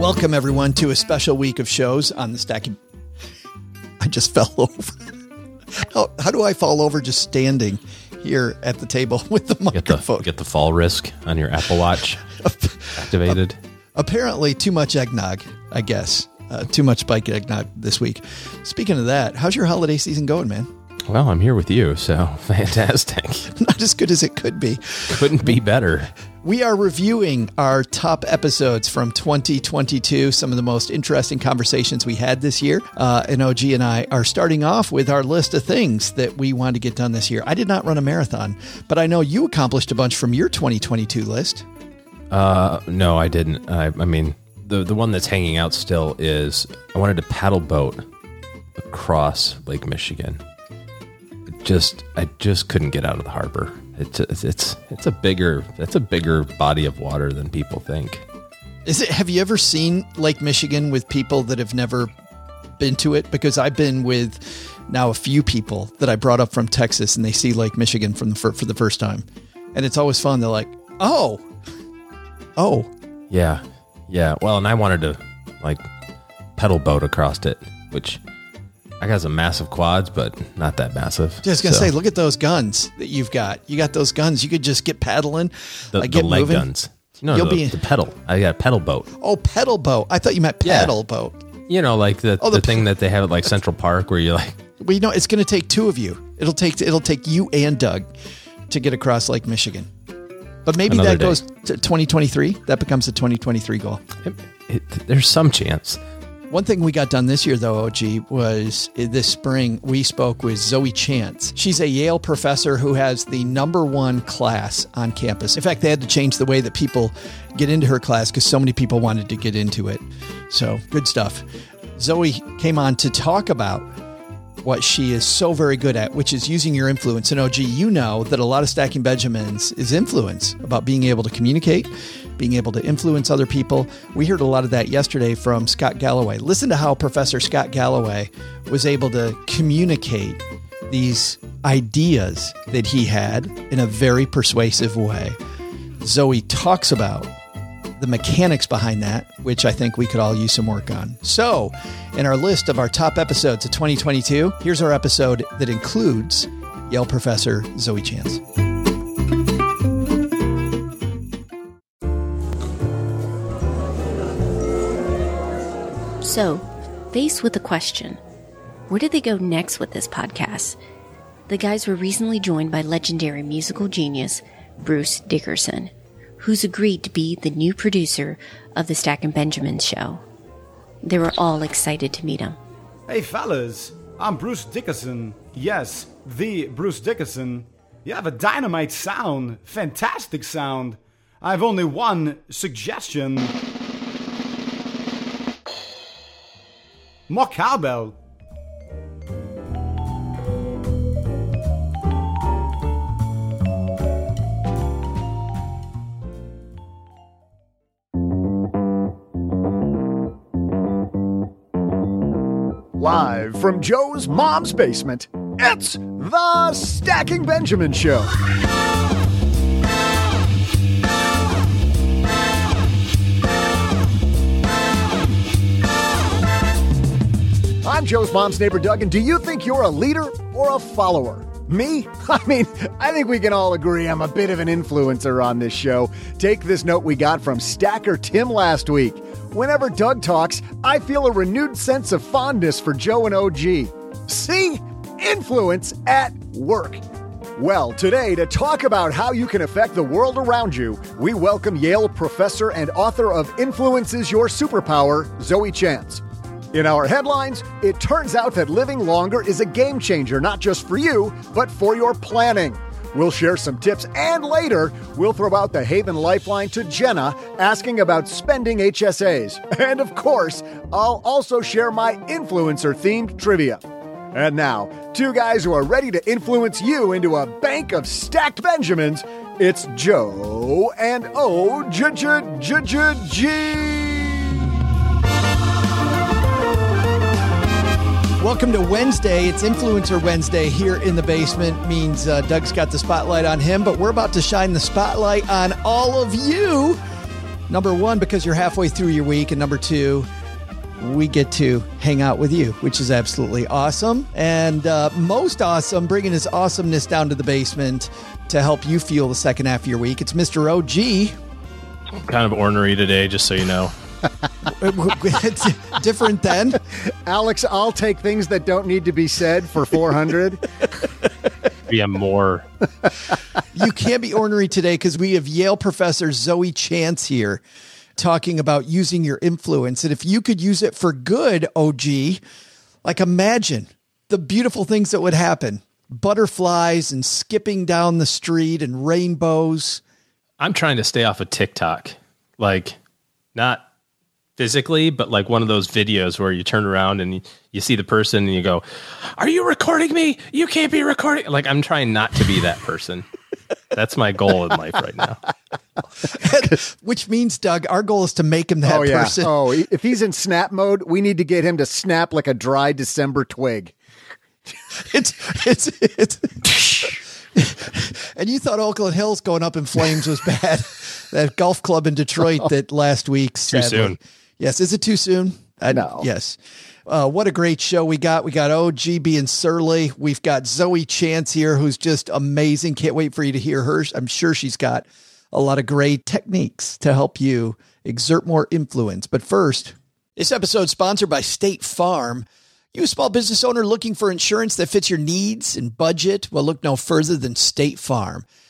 Welcome, everyone, to a special week of shows on the Stacking. I just fell over. How, how do I fall over just standing here at the table with the Get microphone? the, get the fall risk on your Apple Watch activated. Apparently, too much eggnog, I guess. Uh, too much bike eggnog this week. Speaking of that, how's your holiday season going, man? Well, I'm here with you, so fantastic. Not as good as it could be. Couldn't be better. We are reviewing our top episodes from 2022, some of the most interesting conversations we had this year. Uh, and OG and I are starting off with our list of things that we want to get done this year. I did not run a marathon, but I know you accomplished a bunch from your 2022 list. Uh, no, I didn't. I, I mean, the the one that's hanging out still is I wanted to paddle boat across Lake Michigan. Just I just couldn't get out of the harbor. It's it's it's, it's a bigger it's a bigger body of water than people think. Is it? Have you ever seen Lake Michigan with people that have never been to it? Because I've been with now a few people that I brought up from Texas, and they see Lake Michigan from the for, for the first time, and it's always fun. They're like, "Oh, oh, Yeah, yeah. Well, and I wanted to like pedal boat across it, which I got some massive quads, but not that massive. just gonna So, say, look at those guns that you've got. You got those guns. You could just get paddling, the, like the get leg moving. guns. No, You'll the, be- the pedal. I got a pedal boat. Oh, pedal boat. I thought you meant Yeah. paddle boat. You know, like the, Oh, the, the- thing that they have at like Central Park, where you're like Well, you know, it's to take two of you. It'll take it'll take you and Doug to get across Lake Michigan. But maybe Another that day. goes to 2023. That becomes a 2023 goal. it, it, there's some chance. One thing we got done this year, though, OG, was this spring we spoke with Zoe Chance. She's a Yale professor who has the number one class on campus. In fact, they had to change the way that people get into her class because so many people wanted to get into it. So, good stuff. Zoe came on to talk about what she is so very good at, which is using your influence. And OG, you know that a lot of Stacking Benjamins is influence about being able to communicate, being able to influence other people. We heard a lot of that yesterday from Scott Galloway. Listen to how Professor Scott Galloway was able to communicate these ideas that he had in a very persuasive way. Zoe talks about the mechanics behind that, which I think we could all use some work on. So, in our list of our top episodes of 2022, here's our episode that includes Yale professor Zoe Chance. So, faced with the question, where did they go next with this podcast? The guys were recently joined by legendary musical genius Bruce Dickerson, who's agreed to be the new producer of the Stacking Benjamin show. They were all excited to meet him. Hey fellas, I'm Bruce Dickerson. Yes, the Bruce Dickerson. You have a dynamite sound, fantastic sound. I have only one suggestion. More cowbell. Live from Joe's mom's basement, It's the Stacking Benjamin Show. I'm Joe's mom's neighbor, Doug, and do you think you're a leader or a follower? Me? I mean, I think we can all agree I'm a bit of an influencer on this show. Take this note we got from Stacker Tim last week. Whenever Doug talks, I feel a renewed sense of fondness for Joe and OG. See? Influence at work. Well, today, to talk about how you can affect the world around you, we welcome Yale professor and author of Influence Is Your Superpower, Zoe Chance. In our headlines, it turns out that living longer is a game changer, not just for you, but for your planning. We'll share some tips, and later, we'll throw out the Haven Lifeline to Jenna asking about spending HSAs. And of course, I'll also share my influencer themed trivia. And now, two guys who are ready to influence you into a bank of stacked Benjamins. It's Joe and O J J J G. Welcome to Wednesday. It's Influencer Wednesday here in the basement. Means uh, Doug's got the spotlight on him, but we're about to shine the spotlight on all of you. Number one, because you're halfway through your week, and number two, we get to hang out with you, which is absolutely awesome. And uh, most awesome, bringing his awesomeness down to the basement to help you feel the second half of your week. It's Mr. OG. I'm kind of ornery today, just so you know. It's different then. Alex, I'll take things that don't need to be said for 400. Be a more. you can't be ornery today because we have Yale professor Zoe Chance here talking about using your influence. And if you could use it for good, OG, like imagine the beautiful things that would happen butterflies and skipping down the street and rainbows. I'm trying to stay off of TikTok. Like, not physically, but like one of those videos where you turn around and you, you, see the person and you go, Are you recording me? You can't be recording. Like, I'm trying not to be that person. That's my goal in life right now. Which means, Doug, our goal is to make him that oh, yeah. person. Oh, if he's in snap mode, we need to get him to snap like a dry December twig. it's, it's, it's. and you thought Oakland Hills going up in flames was bad. that golf club in Detroit oh. that last week. Sadly. Too soon. Yes. Is it too soon? I, no. Yes. Uh, what a great show we got. We got OG being surly. We've got Zoe Chance here, who's just amazing. Can't wait for you to hear her. I'm sure she's got a lot of great techniques to help you exert more influence. But first, this episode sponsored by State Farm. You a small business owner looking for insurance that fits your needs and budget? Well, look no further than State Farm.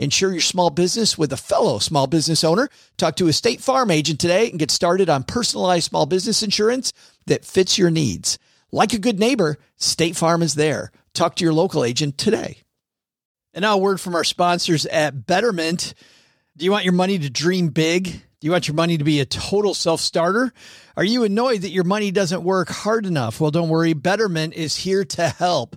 Insure your small business with a fellow small business owner. Talk to a State Farm agent today and get started on personalized small business insurance that fits your needs. Like a good neighbor, State Farm is there. Talk to your local agent today. And now a word from our sponsors at Betterment. Do you want your money to dream big? Do you want your money to be a total self starter? Are you annoyed that your money doesn't work hard enough? Well, don't worry. Betterment is here to help.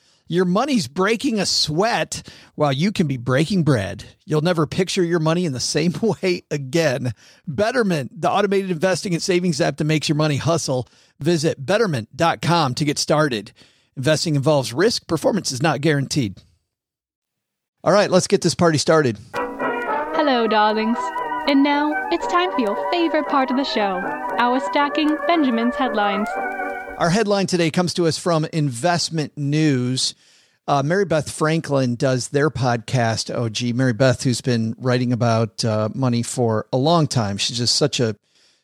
your money's breaking a sweat while you can be breaking bread. You'll never picture your money in the same way again. Betterment, the automated investing and savings app that makes your money hustle. Visit betterment.com to get started. Investing involves risk, performance is not guaranteed. All right, let's get this party started. Hello, darlings. And now it's time for your favorite part of the show our stacking Benjamin's headlines. Our headline today comes to us from Investment News. Uh, Mary Beth Franklin does their podcast. OG Mary Beth, who's been writing about uh, money for a long time. She's just such a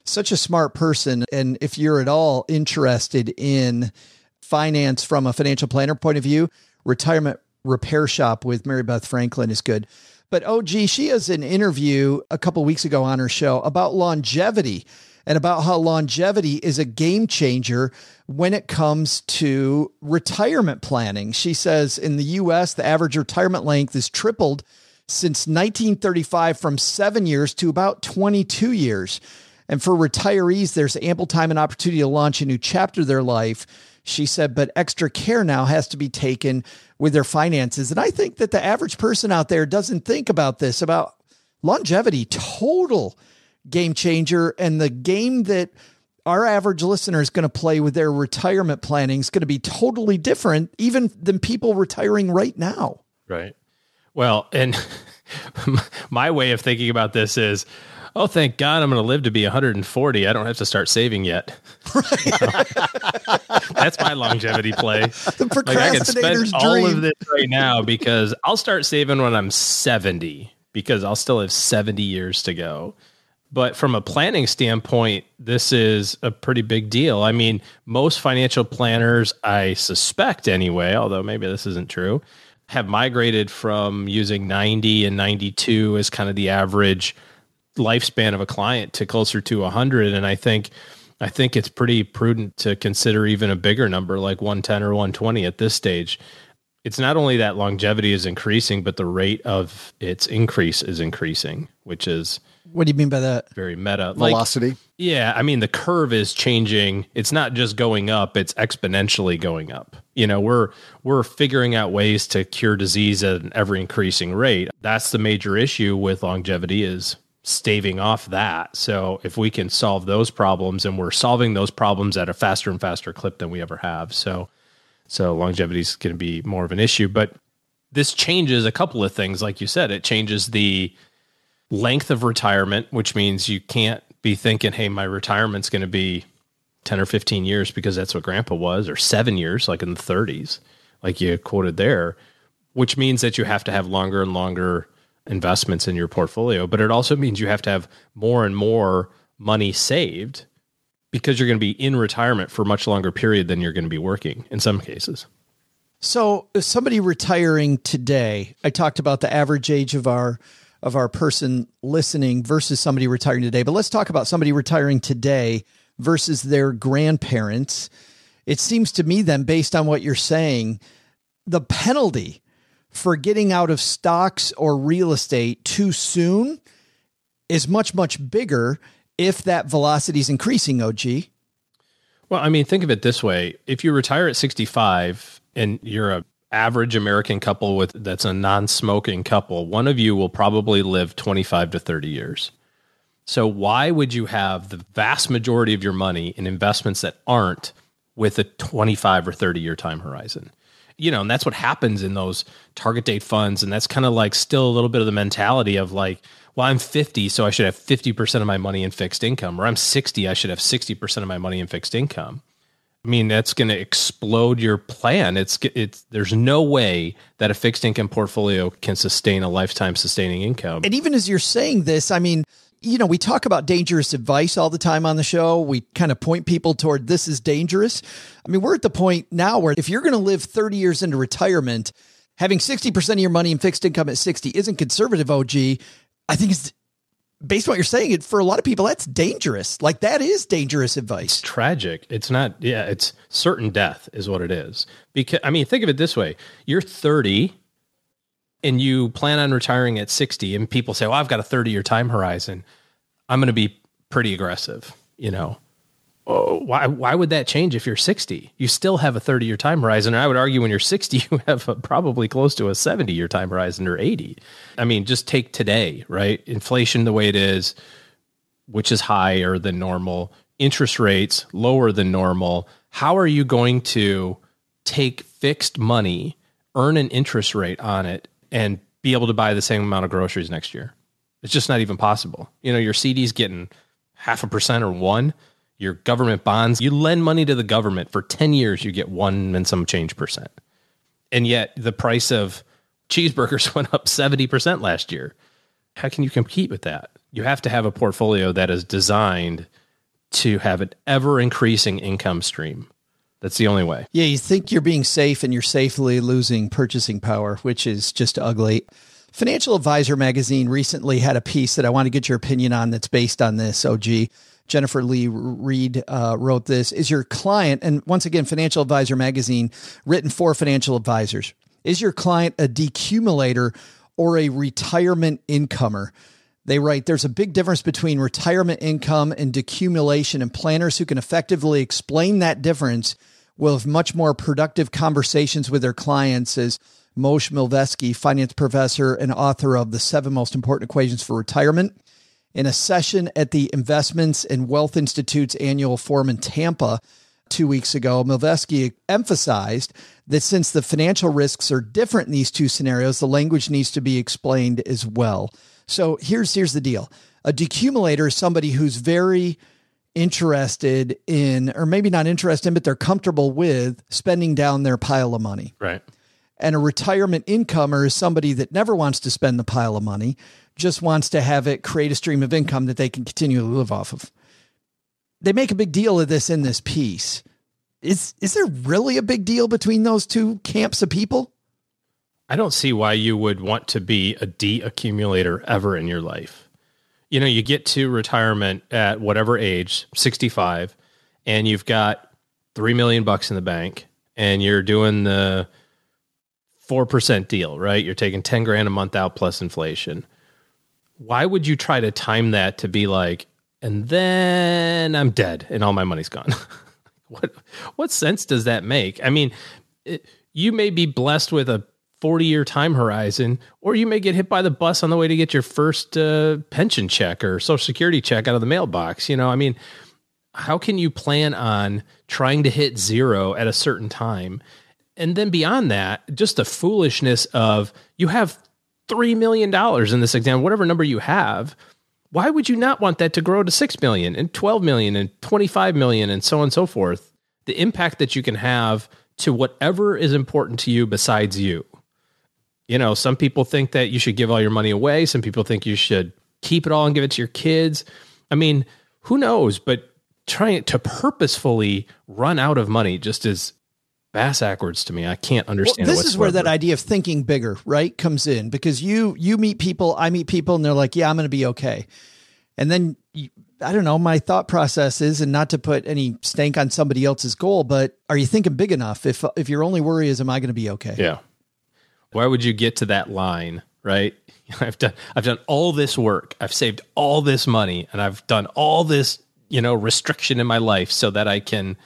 such a smart person. And if you're at all interested in finance from a financial planner point of view, retirement repair shop with Mary Beth Franklin is good. But OG, she has an interview a couple weeks ago on her show about longevity and about how longevity is a game changer when it comes to retirement planning. She says in the US, the average retirement length is tripled since 1935 from seven years to about 22 years. And for retirees, there's ample time and opportunity to launch a new chapter of their life. She said, but extra care now has to be taken with their finances. And I think that the average person out there doesn't think about this, about longevity, total game changer. And the game that our average listener is going to play with their retirement planning is going to be totally different, even than people retiring right now. Right. Well, and my way of thinking about this is, oh, thank God I'm going to live to be 140. I don't have to start saving yet. That's my longevity play. The procrastinator's like all dream. of this right now because I'll start saving when I'm 70 because I'll still have 70 years to go. But from a planning standpoint, this is a pretty big deal. I mean, most financial planners, I suspect anyway, although maybe this isn't true, have migrated from using 90 and 92 as kind of the average lifespan of a client to closer to 100 and I think I think it's pretty prudent to consider even a bigger number like 110 or 120 at this stage. It's not only that longevity is increasing but the rate of its increase is increasing, which is What do you mean by that? very meta. Like, Velocity. yeah, I mean the curve is changing. It's not just going up, it's exponentially going up. You know, we're we're figuring out ways to cure disease at an ever increasing rate. That's the major issue with longevity is staving off that. So if we can solve those problems and we're solving those problems at a faster and faster clip than we ever have. So so longevity is going to be more of an issue, but this changes a couple of things like you said. It changes the length of retirement, which means you can't be thinking, hey, my retirement's going to be 10 or 15 years because that's what grandpa was, or seven years, like in the 30s, like you quoted there, which means that you have to have longer and longer investments in your portfolio. But it also means you have to have more and more money saved because you're going to be in retirement for a much longer period than you're going to be working in some cases. So, somebody retiring today, I talked about the average age of our of our person listening versus somebody retiring today. But let's talk about somebody retiring today versus their grandparents. It seems to me then based on what you're saying, the penalty for getting out of stocks or real estate too soon is much much bigger if that velocity is increasing, OG. Well, I mean, think of it this way: if you retire at 65 and you're a average American couple with that's a non-smoking couple, one of you will probably live 25 to 30 years. So why would you have the vast majority of your money in investments that aren't with a 25 or 30 year time horizon? You know, and that's what happens in those target date funds and that's kind of like still a little bit of the mentality of like well, I'm 50, so I should have 50% of my money in fixed income, or I'm 60, I should have 60% of my money in fixed income. I mean, that's going to explode your plan. It's it's there's no way that a fixed income portfolio can sustain a lifetime sustaining income. And even as you're saying this, I mean, you know, we talk about dangerous advice all the time on the show. We kind of point people toward this is dangerous. I mean, we're at the point now where if you're going to live 30 years into retirement, having 60% of your money in fixed income at 60 isn't conservative, OG. I think it's based on what you're saying, for a lot of people, that's dangerous. Like that is dangerous advice. tragic. It's not. Yeah, it's certain death is what it is. Because I mean, think of it this way: you're 30, and you plan on retiring at 60, and people say, "Well, I've got a 30 year time horizon. I'm going to be pretty aggressive." You know, why? Why would that change if you're 60? You still have a 30 year time horizon, and I would argue when you're 60, you have a, probably close to a 70 year time horizon or 80. I mean, just take today, right? Inflation the way it is which is higher than normal, interest rates lower than normal. How are you going to take fixed money, earn an interest rate on it, and be able to buy the same amount of groceries next year? It's just not even possible. You know, your CD's getting half a percent or one. Your government bonds, you lend money to the government for 10 years, you get one and some change percent. And yet the price of cheeseburgers went up 70% last year. How can you compete with that? You have to have a portfolio that is designed to have an ever increasing income stream That's the only way. Yeah, you think you're being safe and you're safely losing purchasing power, which is just ugly. Financial Advisor magazine recently had a piece that I want to get your opinion on that's based on this. OG. Jennifer Lea Reed uh, wrote this. Is your client, and once again, Financial Advisor magazine, written for financial advisors, is your client a decumulator or a retirement incomer? They write there's a big difference between retirement income and decumulation, and planners who can effectively explain that difference will have much more productive conversations with their clients. As Moshe Milevsky, finance professor and author of The Seven Most Important Equations for Retirement, in a session at the Investments and Wealth Institute's annual forum in Tampa two weeks ago, Milevsky emphasized that since the financial risks are different in these two scenarios, the language needs to be explained as well. So here's here's the deal. A decumulator is somebody who's very interested in, or maybe not interested in, but they're comfortable with spending down their pile of money. Right. And a retirement incomer is somebody that never wants to spend the pile of money, just wants to have it create a stream of income that they can continually live off of. They make a big deal of this in this piece. Is is there really a big deal between those two camps of people? I don't see why you would want to be a de-accumulator ever in your life. You know, you get to retirement at whatever age, 65, and you've got 3 million bucks in the bank and you're doing the 4% deal, right? You're taking 10 grand a month out plus inflation. Why would you try to time that to be like, and then I'm dead and all my money's gone? what what sense does that make? I mean, it, you may be blessed with a 40 year time horizon, or you may get hit by the bus on the way to get your first uh, pension check or social security check out of the mailbox. You know, I mean, how can you plan on trying to hit zero at a certain time? And then beyond that, just the foolishness of you have $3 million in this exam, whatever number you have. Why would you not want that to grow to 6 million and 12 million and 25 million and so on and so forth? The impact that you can have to whatever is important to you besides you you know, some people think that you should give all your money away. Some people think you should keep it all and give it to your kids. I mean, who knows? But trying to purposefully run out of money just is bass backwards to me. I can't understand. Well, this is where that idea of thinking bigger, right, comes in because you you meet people, I meet people, and they're like, "Yeah, I'm going to be okay," and then you, I don't know. My thought process is, and not to put any stank on somebody else's goal, but are you thinking big enough? If if your only worry is, "Am I going to be okay?" Yeah. Why would you get to that line, right? I've done I've done all this work. I've saved all this money and I've done all this, you know, restriction in my life so that I can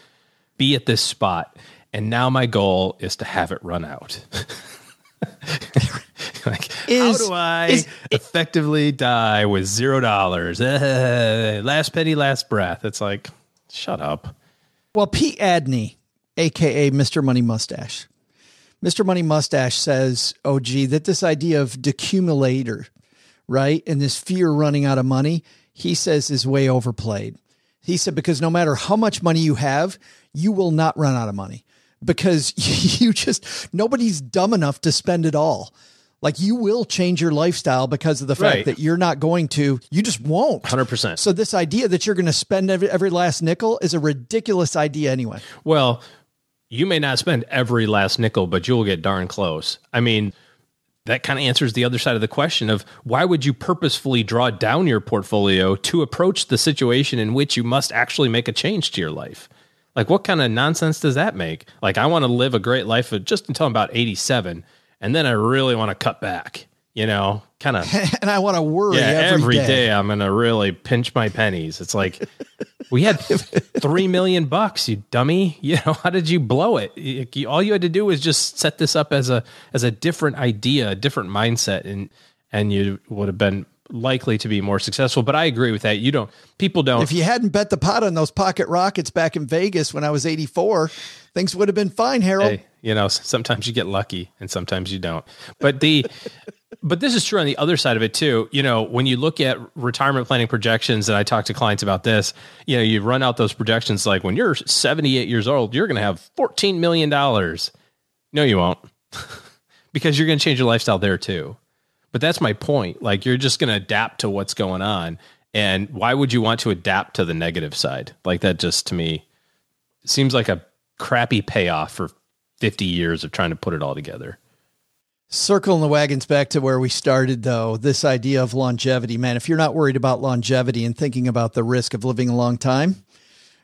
be at this spot. And now my goal is to have it run out. like, is, how do I is, effectively die with zero dollars? Last penny, last breath. It's like, shut up. Well, Pete Adeney, aka Mr. Money Mustache, Mr. Money Mustache says, oh, gee, that this idea of decumulator, right, and this fear running out of money, he says is way overplayed. He said, because no matter how much money you have, you will not run out of money because you just, nobody's dumb enough to spend it all. Like you will change your lifestyle because of the fact right. that you're not going to, you just won't. 100%. So this idea that you're going to spend every, every last nickel is a ridiculous idea anyway. Well, you may not spend every last nickel, but you'll get darn close. I mean, that kind of answers the other side of the question of why would you purposefully draw down your portfolio to approach the situation in which you must actually make a change to your life? Like, what kind of nonsense does that make? Like, I want to live a great life just until I'm about 87, and then I really want to cut back you know, kind of. and I want to worry yeah, every, every day. day. I'm going to really pinch my pennies. It's like we had three million bucks, you dummy. You know, how did you blow it? All you had to do was just set this up as a as a different idea, a different mindset, and and you would have been likely to be more successful. But I agree with that. You don't. People don't. If you hadn't bet the pot on those pocket rockets back in Vegas when I was 84, things would have been fine, Harold. Hey, you know, sometimes you get lucky and sometimes you don't. But the but this is true on the other side of it too. You know, when you look at retirement planning projections, and I talk to clients about this, you know, you run out those projections like when you're 78 years old, you're going to have $14 million. No, you won't, because you're going to change your lifestyle there too. But that's my point. Like, you're just going to adapt to what's going on. And why would you want to adapt to the negative side? Like, that just to me seems like a crappy payoff for 50 years of trying to put it all together. Circling the wagons back to where we started, though, this idea of longevity, man, if you're not worried about longevity and thinking about the risk of living a long time,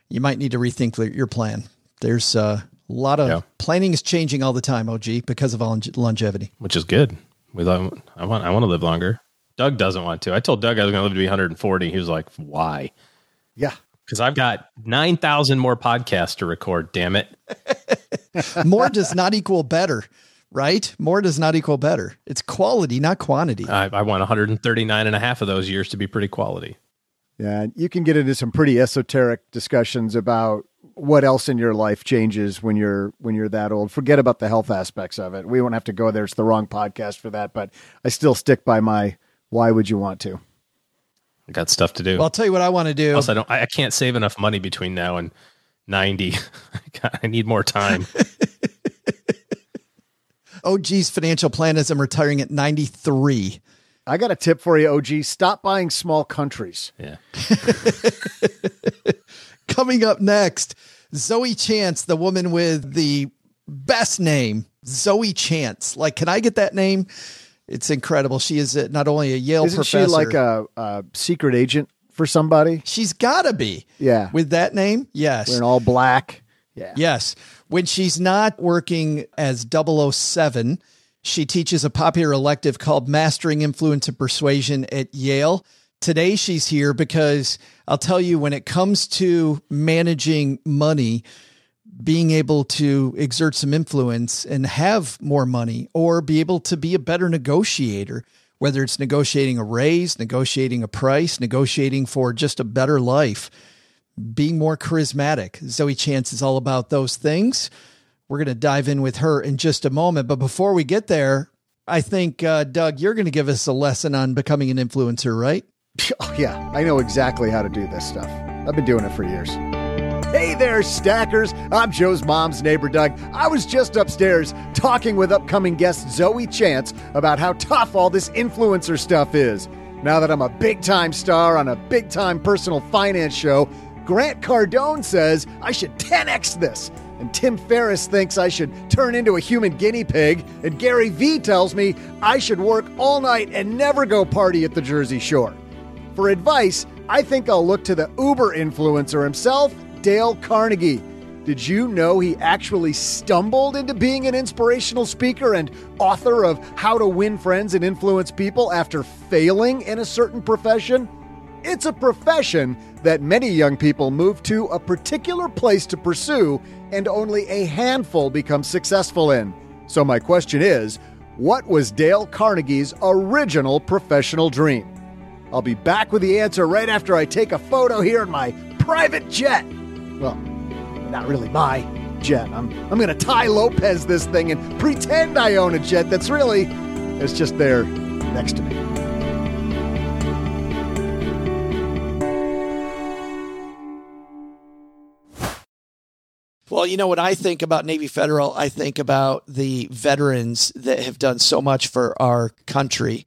you might need to rethink your plan. There's uh, a lot of Yeah. planning is changing all the time, OG, because of longevity. which is good. We love, I want I want to live longer. Doug doesn't want to. I told Doug I was going to live to be 140. He was like, "Why?" Yeah. Because I've got 9,000 more podcasts to record. Damn it! More does not equal better, right? More does not equal better. It's quality, not quantity. I, I want 139 and a half of those years to be pretty quality. Yeah, you can get into some pretty esoteric discussions about what else in your life changes when you're when you're that old. Forget about the health aspects of it. We won't have to go there. It's the wrong podcast for that, but I still stick by my why would you want to? I got stuff to do. Well, I'll tell you what I want to do. Plus, I don't. I, I can't save enough money between now and 90. I need more time. OG's financial plan is I'm retiring at 93. I got a tip for you, OG. Stop buying small countries. Yeah. Coming up next, Zoe Chance, the woman with the best name, Zoe Chance. Like, can I get that name? It's incredible. She is not only a Yale Isn't professor. she like a, a secret agent for somebody? She's got to be. Yeah. With that name? Yes. Wearing all black. Yeah. Yes. When she's not working as 007, she teaches a popular elective called Mastering Influence and Persuasion at Yale. Today she's here because I'll tell you when it comes to managing money, being able to exert some influence and have more money or be able to be a better negotiator, whether it's negotiating a raise, negotiating a price, negotiating for just a better life being more charismatic. Zoe Chance is all about those things. We're going to dive in with her in just a moment. But before we get there, I think, uh, Doug, you're going to give us a lesson on becoming an influencer, right? Oh, yeah. I know exactly how to do this stuff. I've been doing it for years. Hey there, stackers. I'm Joe's mom's neighbor, Doug. I was just upstairs talking with upcoming guest Zoe Chance about how tough all this influencer stuff is. Now that I'm a big time star on a big time personal finance show, Grant Cardone says I should 10x this. And Tim Ferriss thinks I should turn into a human guinea pig. And Gary Vee tells me I should work all night and never go party at the Jersey Shore. For advice, I think I'll look to the Uber influencer himself, Dale Carnegie. Did you know he actually stumbled into being an inspirational speaker and author of How to Win Friends and Influence People after failing in a certain profession? It's a profession that many young people move to a particular place to pursue, and only a handful become successful in. So, my question is what was Dale Carnegie's original professional dream? I'll be back with the answer right after I take a photo here in my private jet. Well, not really my jet. I'm I'm gonna Tai Lopez this thing and pretend I own a jet that's really it's just there next to me. Well, you know what I think about Navy Federal? I think about the veterans that have done so much for our country.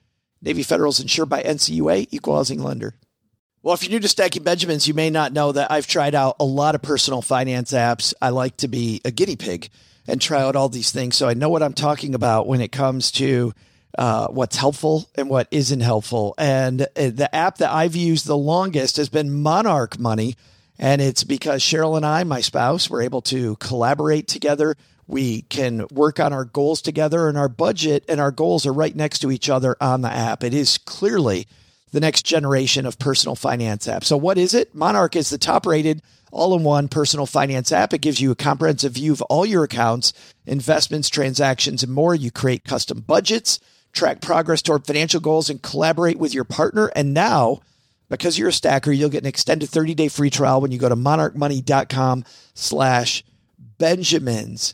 Navy Federal is insured by NCUA, equal housing lender. Well, if you're new to Stacking Benjamins, you may not know that I've tried out a lot of personal finance apps. I like to be a guinea pig and try out all these things. So I know what I'm talking about when it comes to uh, what's helpful and what isn't helpful. And uh, the app that I've used the longest has been Monarch Money. And it's because Cheryl and I, my spouse, were able to collaborate together We can work on our goals together and our budget and our goals are right next to each other on the app. It is clearly the next generation of personal finance app. So what is it? Monarch is the top rated all-in-one personal finance app. It gives you a comprehensive view of all your accounts, investments, transactions, and more. You create custom budgets, track progress toward financial goals, and collaborate with your partner. And now, because you're a stacker, you'll get an extended 30-day free trial when you go to monarchmoney.com slash Benjamins.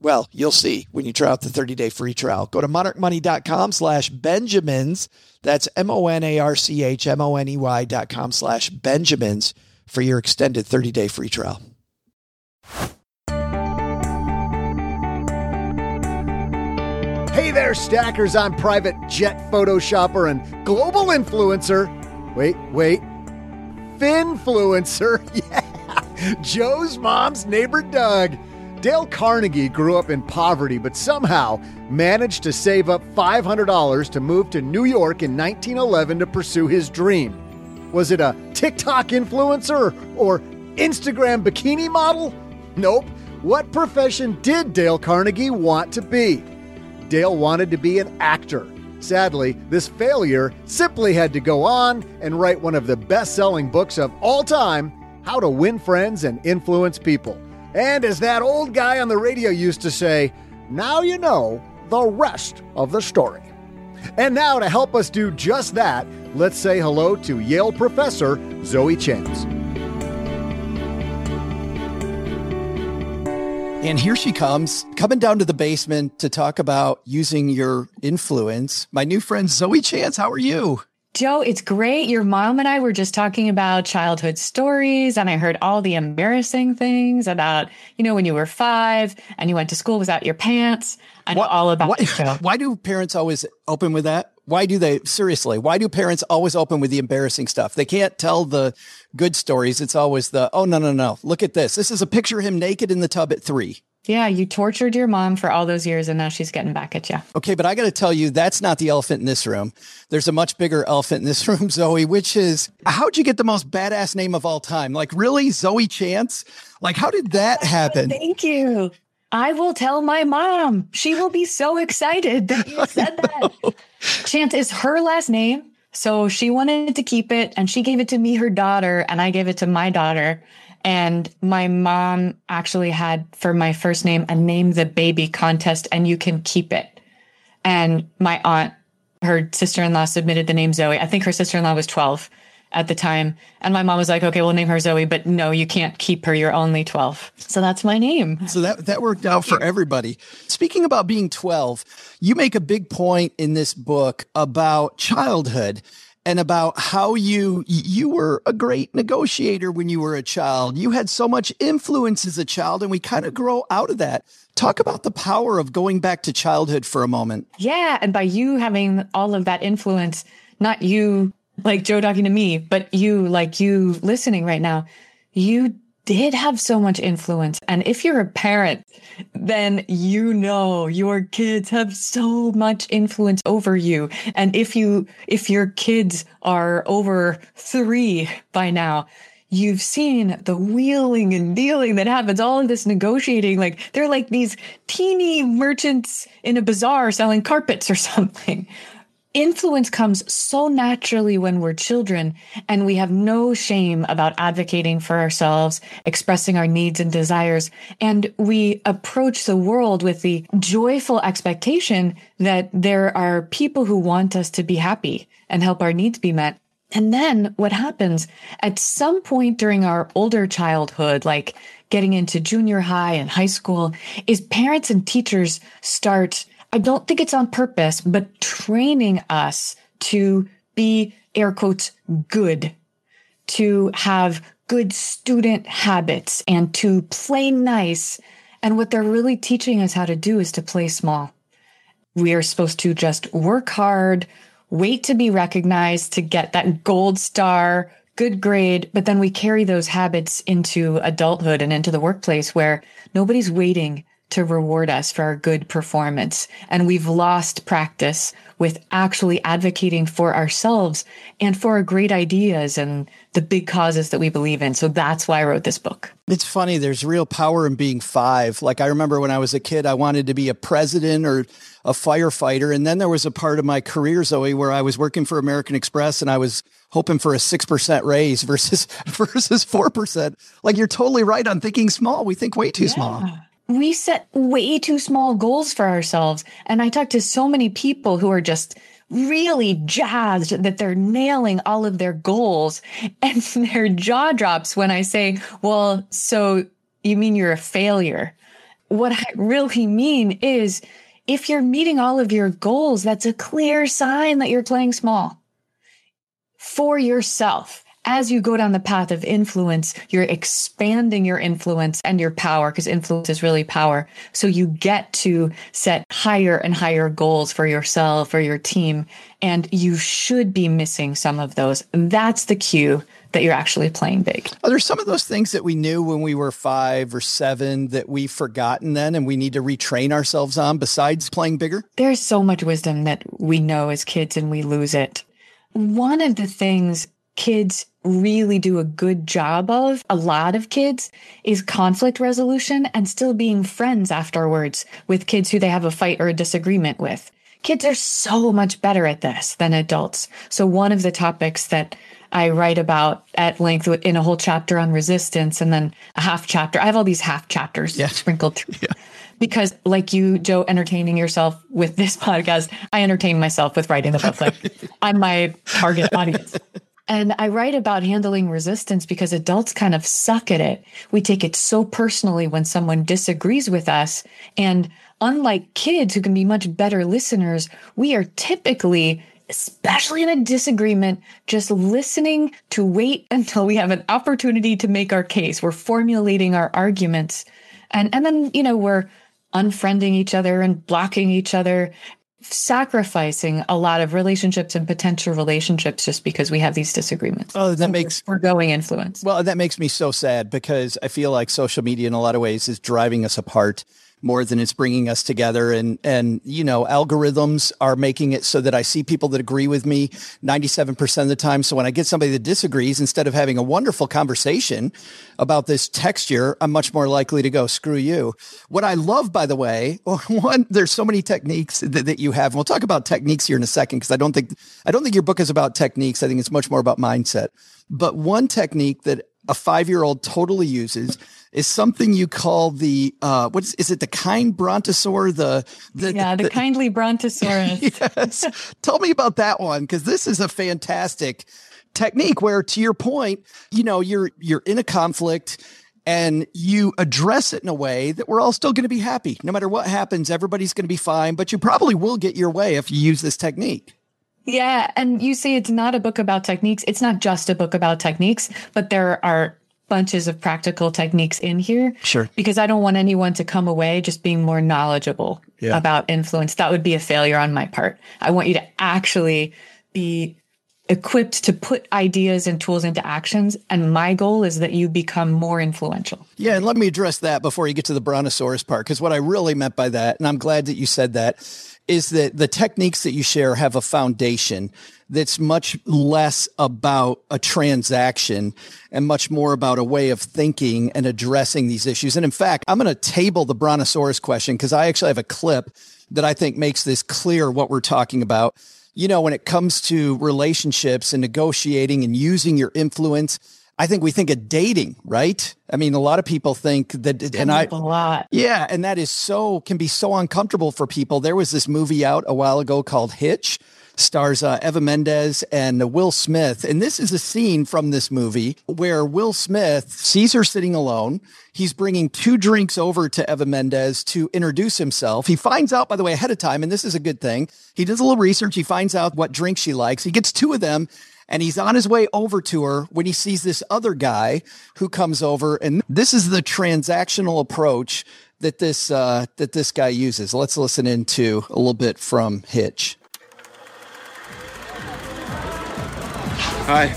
well, you'll see when you try out the 30-day free trial. Go to monarchmoney.com slash Benjamins. That's M-O-N-A-R-C-H-M-O-N-E-Y dot com slash Benjamins for your extended 30-day free trial. Hey there, stackers. I'm private jet photoshopper and global influencer. Wait, wait. Finfluencer. Yeah. Joe's mom's neighbor, Doug. Dale Carnegie grew up in poverty, but somehow managed to save up $500 to move to New York in 1911 to pursue his dream. Was it a TikTok influencer or Instagram bikini model? Nope. What profession did Dale Carnegie want to be? Dale wanted to be an actor. Sadly, this failure simply had to go on and write one of the best selling books of all time How to Win Friends and Influence People. And as that old guy on the radio used to say, now you know the rest of the story. And now, to help us do just that, let's say hello to Yale professor Zoe Chance. And here she comes, coming down to the basement to talk about using your influence. My new friend Zoe Chance, how are you? Joe, it's great. Your mom and I were just talking about childhood stories, and I heard all the embarrassing things about, you know, when you were five and you went to school without your pants. I know What- all about why, the. Why do parents always open with that? Why do they, seriously, why do parents always open with the embarrassing stuff? They can't tell the good stories. It's always the, oh, no, no, no. Look at this. This is a picture of him naked in the tub at three. Yeah, you tortured your mom for all those years, and now she's getting back at you. Okay, but I got to tell you, that's not the elephant in this room. There's a much bigger elephant in this room, Zoe, which is how'd you get the most badass name of all time? Like, really? Zoe Chance? Like, how did that happen? Thank you. I will tell my mom. She will be so excited that you said that. Chance is her last name. So she wanted to keep it and she gave it to me, her daughter, and I gave it to my daughter. And my mom actually had for my first name a name the baby contest and you can keep it. And my aunt, her sister in law submitted the name Zoe. I think her sister in law was 12 at the time. And my mom was like, okay, we'll name her Zoe, but no, you can't keep her. You're only 12. So that's my name. So that that worked out for everybody. Speaking about being 12, you make a big point in this book about childhood and about how you you were a great negotiator when you were a child. You had so much influence as a child and we kind of grow out of that. Talk about the power of going back to childhood for a moment. Yeah. And by you having all of that influence, not you like Joe talking to me, but you like you listening right now, you did have so much influence. And if you're a parent, then you know your kids have so much influence over you. And if you, if your kids are over three by now, you've seen the wheeling and dealing that happens, all of this negotiating. Like they're like these teeny merchants in a bazaar selling carpets or something. Influence comes so naturally when we're children and we have no shame about advocating for ourselves, expressing our needs and desires. And we approach the world with the joyful expectation that there are people who want us to be happy and help our needs be met. And then what happens at some point during our older childhood, like getting into junior high and high school, is parents and teachers start, I don't think it's on purpose, but training us to be air quotes good, to have good student habits and to play nice. And what they're really teaching us how to do is to play small. we are supposed to just work hard, wait to be recognized to get that gold star, good grade, but then we carry those habits into adulthood and into the workplace where nobody's waiting to reward us for our good performance. And we've lost practice with actually advocating for ourselves and for our great ideas and the big causes that we believe in. So that's why I wrote this book. It's funny, there's real power in being five. Like I remember when I was a kid, I wanted to be a president or a firefighter. And then there was a part of my career, Zoe, where I was working for American Express and I was hoping for a 6% raise versus versus 4%. Like you're totally right on thinking small. We think way too yeah. small we set way too small goals for ourselves. And I talk to so many people who are just really jazzed that they're nailing all of their goals and their jaw drops when I say, well, so you mean you're a failure? What I really mean is if you're meeting all of your goals, that's a clear sign that you're playing small for yourself as you go down the path of influence, you're expanding your influence and your power because influence is really power. So you get to set higher and higher goals for yourself or your team. And you should be missing some of those. That's the cue that you're actually playing big. Are there some of those things that we knew when we were five or seven that we've forgotten then and we need to retrain ourselves on besides playing bigger? There's so much wisdom that we know as kids and we lose it. One of the things kids really do a good job of, a lot of kids, is conflict resolution and still being friends afterwards with kids who they have a fight or a disagreement with. Kids are so much better at this than adults. So one of the topics that I write about at length in a whole chapter on resistance and then a half chapter. I have all these half chapters yeah. sprinkled through. Yeah. Because like you, Joe, entertaining yourself with this podcast, I entertain myself with writing the book. Like I'm my target audience. And I write about handling resistance because adults kind of suck at it. We take it so personally when someone disagrees with us. And unlike kids who can be much better listeners, we are typically especially in a disagreement, just listening to wait until we have an opportunity to make our case. We're formulating our arguments. And, and then, you know, we're unfriending each other and blocking each other sacrificing a lot of relationships and potential relationships just because we have these disagreements. Oh, that so makes we're going influence. Well, that makes me so sad because I feel like social media in a lot of ways is driving us apart more than it's bringing us together. And, and, you know, algorithms are making it so that I see people that agree with me 97% of the time. So when I get somebody that disagrees, instead of having a wonderful conversation about this texture, I'm much more likely to go, screw you. What I love, by the way, one, there's so many techniques that, that you have. And we'll talk about techniques here in a second because I don't think, I don't think your book is about techniques. I think it's much more about mindset. But one technique that a five year old totally uses is something you call the uh what is, is it the kind brontosaur the, the yeah the, the kindly brontosaurus yes tell me about that one because this is a fantastic technique where to your point you know you're you're in a conflict and you address it in a way that we're all still going to be happy no matter what happens everybody's going to be fine but you probably will get your way if you use this technique yeah. And you say it's not a book about techniques. It's not just a book about techniques, but there are bunches of practical techniques in here. Sure. Because I don't want anyone to come away just being more knowledgeable yeah. about influence. That would be a failure on my part. I want you to actually be equipped to put ideas and tools into actions. And my goal is that you become more influential. Yeah. And let me address that before you get to the brontosaurus part. Because what I really meant by that, and I'm glad that you said that, is that the techniques that you share have a foundation that's much less about a transaction and much more about a way of thinking and addressing these issues. And in fact, I'm going to table the brontosaurus question because I actually have a clip that I think makes this clear what we're talking about. You know, when it comes to relationships and negotiating and using your influence, I think we think of dating, right? I mean, a lot of people think that, and I, a lot. Yeah. And that is so, can be so uncomfortable for people. There was this movie out a while ago called Hitch, stars uh, Eva Mendes and Will Smith. And this is a scene from this movie where Will Smith sees her sitting alone. He's bringing two drinks over to Eva Mendes to introduce himself. He finds out, by the way, ahead of time, and this is a good thing. He does a little research. He finds out what drink she likes. He gets two of them and he's on his way over to her when he sees this other guy who comes over. And this is the transactional approach that this uh, that this guy uses. Let's listen into a little bit from Hitch. Hi.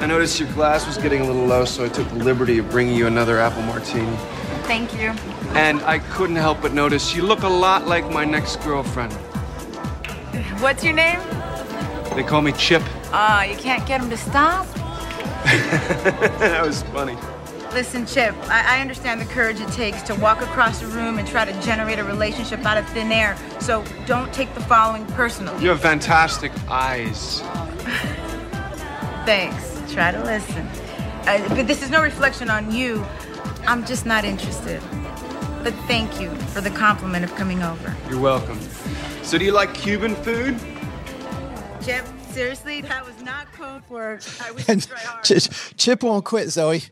I noticed your glass was getting a little low, so I took the liberty of bringing you another apple martini. Thank you. And I couldn't help but notice you look a lot like my next girlfriend. What's your name? They call me Chip. Ah, you can't get him to stop? that was funny. Listen, Chip, I, I understand the courage it takes to walk across a room and try to generate a relationship out of thin air. So don't take the following personally. You have fantastic eyes. Thanks. Try to listen. Uh, but this is no reflection on you. I'm just not interested. But thank you for the compliment of coming over. You're welcome. So, do you like Cuban food? Chip, seriously, that was not code word. I wish And you'd try hard. Chip, Chip won't quit, Zoe.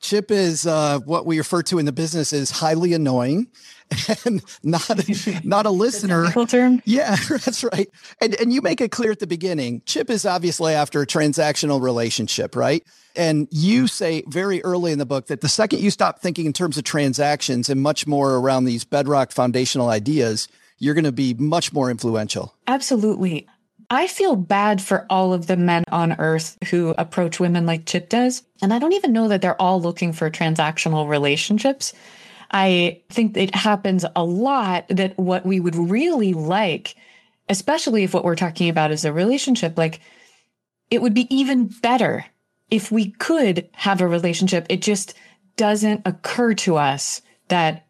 Chip is uh, what we refer to in the business as highly annoying and not not a listener. Technical term. Yeah, that's right. And and you make it clear at the beginning. Chip is obviously after a transactional relationship, right? And you say very early in the book that the second you stop thinking in terms of transactions and much more around these bedrock foundational ideas, you're going to be much more influential. Absolutely. I feel bad for all of the men on earth who approach women like Chip does. And I don't even know that they're all looking for transactional relationships. I think it happens a lot that what we would really like, especially if what we're talking about is a relationship, like it would be even better if we could have a relationship. It just doesn't occur to us that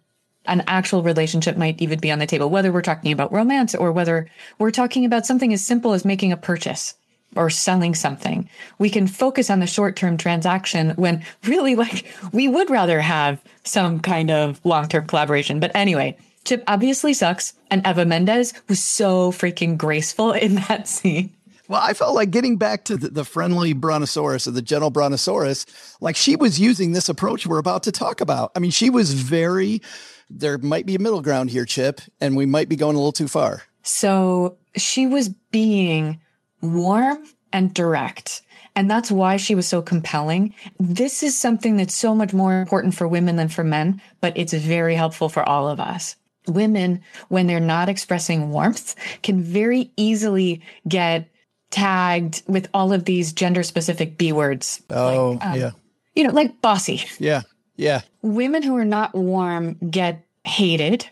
an actual relationship might even be on the table, whether we're talking about romance or whether we're talking about something as simple as making a purchase or selling something. We can focus on the short term transaction when really, like, we would rather have some kind of long term collaboration. But anyway, Chip obviously sucks. And Eva Mendes was so freaking graceful in that scene. Well, I felt like getting back to the, the friendly brontosaurus or the gentle brontosaurus, like she was using this approach we're about to talk about. I mean, she was very, there might be a middle ground here, Chip, and we might be going a little too far. So she was being warm and direct. And that's why she was so compelling. This is something that's so much more important for women than for men, but it's very helpful for all of us. Women, when they're not expressing warmth, can very easily get tagged with all of these gender specific B words. Oh, Like, um, yeah. You know, like bossy. Yeah. Yeah. women who are not warm get hated.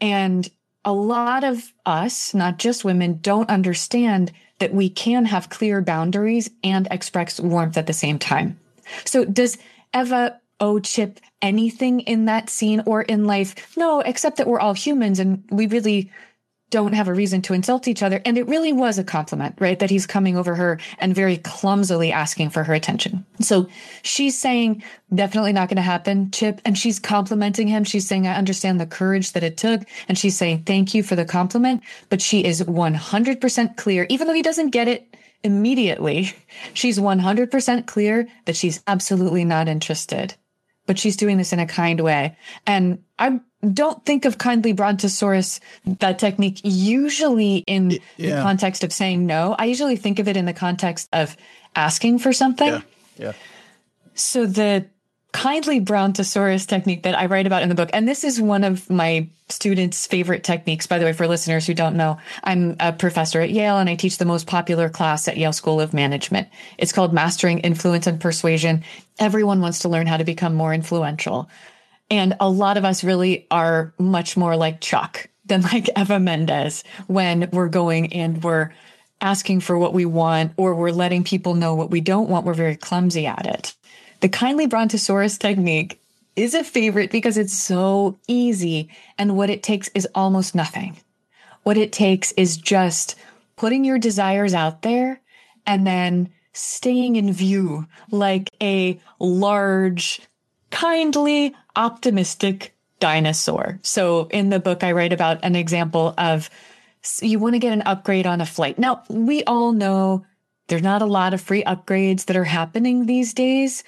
And a lot of us, not just women, don't understand that we can have clear boundaries and express warmth at the same time. So does Eva owe Chip anything in that scene or in life? No, except that we're all humans and we really don't have a reason to insult each other. And it really was a compliment, right? That he's coming over her and very clumsily asking for her attention. So she's saying, definitely not going to happen, Chip. And she's complimenting him. She's saying, I understand the courage that it took. And she's saying, thank you for the compliment. But she is 100% clear, even though he doesn't get it immediately. She's 100% clear that she's absolutely not interested but she's doing this in a kind way. And I don't think of kindly brontosaurus, that technique, usually in the context of saying no. I usually think of it in the context of asking for something. Yeah. So the kindly brontosaurus technique that I write about in the book, and this is one of my students' favorite techniques, by the way, for listeners who don't know, I'm a professor at Yale and I teach the most popular class at Yale School of Management. It's called Mastering Influence and Persuasion. Everyone wants to learn how to become more influential. And a lot of us really are much more like Chuck than like Eva Mendes when we're going and we're asking for what we want or we're letting people know what we don't want. We're very clumsy at it. The kindly brontosaurus technique is a favorite because it's so easy. And what it takes is almost nothing. What it takes is just putting your desires out there and then staying in view like a large, kindly, optimistic dinosaur. So in the book, I write about an example of you want to get an upgrade on a flight. Now, we all know there's not a lot of free upgrades that are happening these days,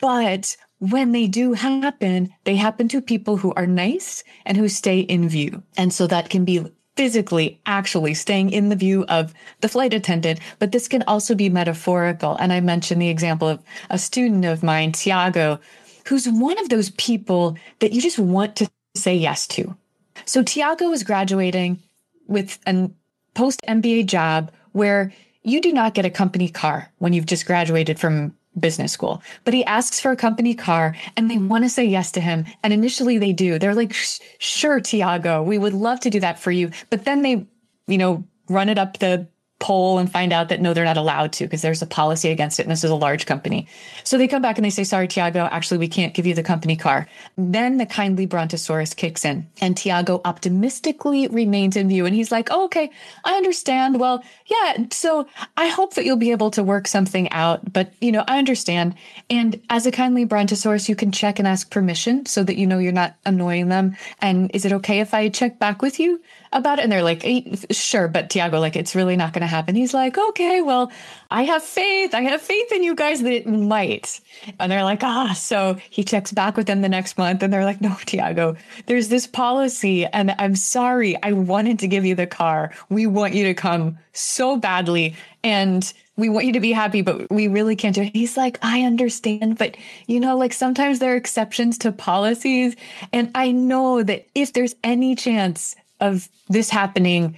but when they do happen, they happen to people who are nice and who stay in view. And so that can be physically actually staying in the view of the flight attendant, but this can also be metaphorical. And I mentioned the example of a student of mine, Tiago, who's one of those people that you just want to say yes to. So Tiago is graduating with a post MBA job where you do not get a company car when you've just graduated from business school, but he asks for a company car and they want to say yes to him. And initially they do. They're like, sure, Tiago, we would love to do that for you. But then they, you know, run it up the poll and find out that no, they're not allowed to because there's a policy against it. And this is a large company. So they come back and they say, sorry, Tiago, actually, we can't give you the company car. Then the kindly Brontosaurus kicks in and Tiago optimistically remains in view. And he's like, oh, okay, I understand. Well, yeah. So I hope that you'll be able to work something out, but you know, I understand. And as a kindly Brontosaurus, you can check and ask permission so that you know you're not annoying them. And is it okay if I check back with you? about it. And they're like, eh, sure, but Tiago, like, it's really not going to happen. He's like, okay, well, I have faith. I have faith in you guys that it might. And they're like, ah, so he checks back with them the next month and they're like, no, Tiago, there's this policy and I'm sorry. I wanted to give you the car. We want you to come so badly. And we want you to be happy, but we really can't do it. He's like, I understand, but you know, like sometimes there are exceptions to policies. And I know that if there's any chance of this happening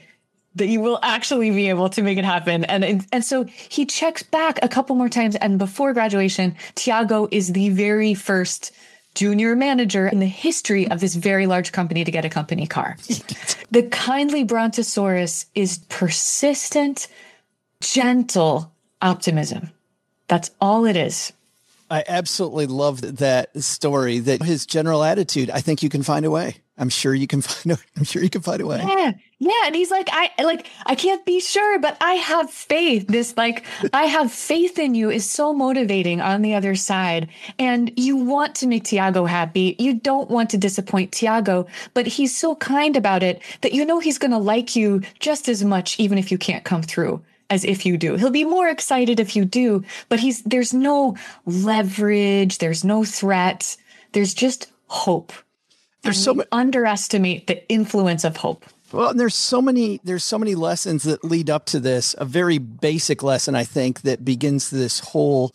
that you will actually be able to make it happen. And, and so he checks back a couple more times. And before graduation, Tiago is the very first junior manager in the history of this very large company to get a company car. the kindly Brontosaurus is persistent, gentle optimism. That's all it is. I absolutely love that story. That his general attitude. I think you can find a way. I'm sure you can find. I'm sure you can find a way. Yeah, yeah. And he's like, I like, I can't be sure, but I have faith. This like, I have faith in you is so motivating on the other side. And you want to make Tiago happy. You don't want to disappoint Tiago, but he's so kind about it that you know he's going to like you just as much, even if you can't come through as if you do. He'll be more excited if you do, but he's there's no leverage, there's no threat. There's just hope. There's so many underestimate the influence of hope. Well, there's so many there's so many lessons that lead up to this. A very basic lesson I think that begins this whole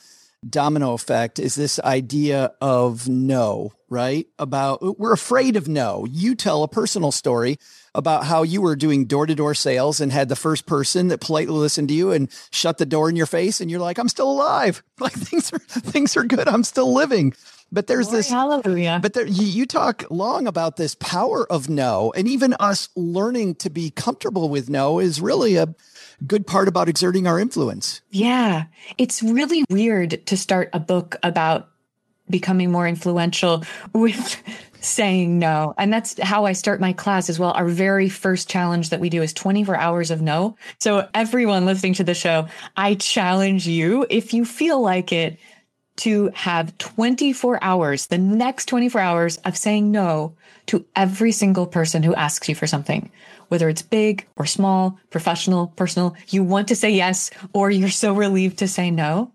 domino effect is this idea of no, right? About we're afraid of no. You tell a personal story about how you were doing door to door sales and had the first person that politely listened to you and shut the door in your face. And you're like, I'm still alive. Like things are, things are good. I'm still living. But there's Glory, this hallelujah. But there, you, you talk long about this power of no, and even us learning to be comfortable with no is really a good part about exerting our influence. Yeah, it's really weird to start a book about becoming more influential with saying no. And that's how I start my class as well. Our very first challenge that we do is 24 hours of no. So everyone listening to the show, I challenge you, if you feel like it, to have 24 hours, the next 24 hours of saying no to every single person who asks you for something, whether it's big or small, professional, personal, you want to say yes, or you're so relieved to say no.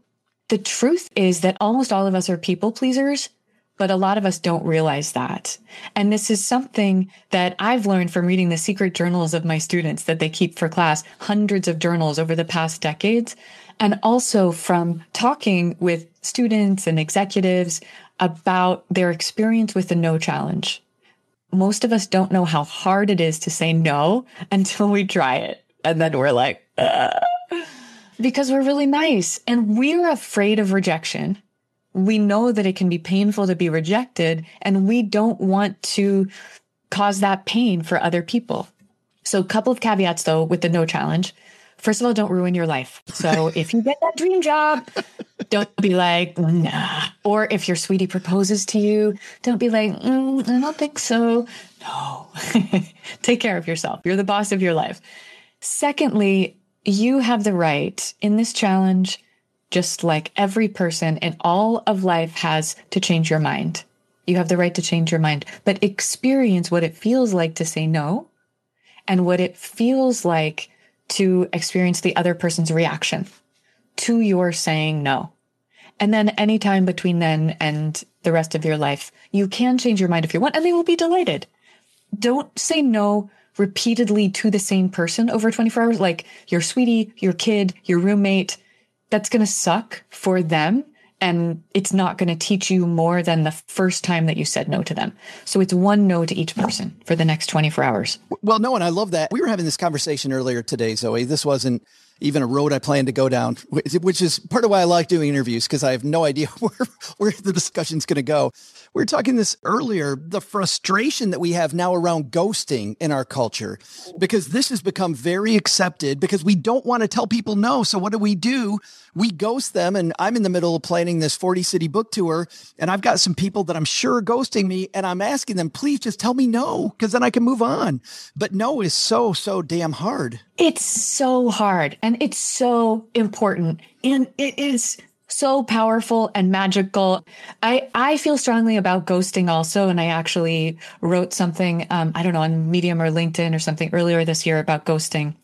The truth is that almost all of us are people pleasers but a lot of us don't realize that. And this is something that I've learned from reading the secret journals of my students that they keep for class, hundreds of journals over the past decades, and also from talking with students and executives about their experience with the no challenge. Most of us don't know how hard it is to say no until we try it. And then we're like, Ugh. because we're really nice and we're afraid of rejection we know that it can be painful to be rejected and we don't want to cause that pain for other people. So a couple of caveats though with the no challenge. First of all, don't ruin your life. So if you get that dream job, don't be like, nah. Or if your sweetie proposes to you, don't be like, mm, I don't think so. No. Take care of yourself. You're the boss of your life. Secondly, you have the right in this challenge just like every person in all of life has to change your mind. You have the right to change your mind, but experience what it feels like to say no and what it feels like to experience the other person's reaction to your saying no. And then anytime between then and the rest of your life, you can change your mind if you want and they will be delighted. Don't say no repeatedly to the same person over 24 hours, like your sweetie, your kid, your roommate, that's going to suck for them and it's not going to teach you more than the first time that you said no to them. So it's one no to each person for the next 24 hours. Well, no, and I love that. We were having this conversation earlier today, Zoe. This wasn't even a road I planned to go down, which is part of why I like doing interviews because I have no idea where, where the discussion's going to go. We were talking this earlier, the frustration that we have now around ghosting in our culture, because this has become very accepted because we don't want to tell people no. So what do we do? We ghost them. And I'm in the middle of planning this 40 city book tour. And I've got some people that I'm sure are ghosting me. And I'm asking them, please just tell me no, because then I can move on. But no is so, so damn hard. It's so hard and it's so important. And it is so powerful and magical. I, I feel strongly about ghosting also. And I actually wrote something, um, I don't know, on Medium or LinkedIn or something earlier this year about ghosting.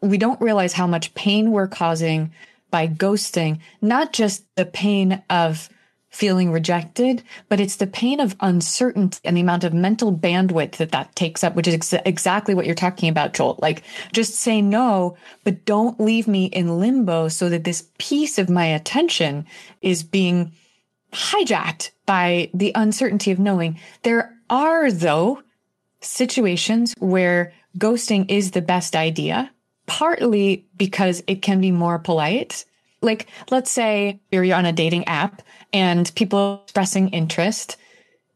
We don't realize how much pain we're causing by ghosting, not just the pain of feeling rejected, but it's the pain of uncertainty and the amount of mental bandwidth that that takes up, which is ex- exactly what you're talking about, Joel. Like just say no, but don't leave me in limbo so that this piece of my attention is being hijacked by the uncertainty of knowing. There are though situations where ghosting is the best idea, partly because it can be more polite like, let's say you're on a dating app and people expressing interest.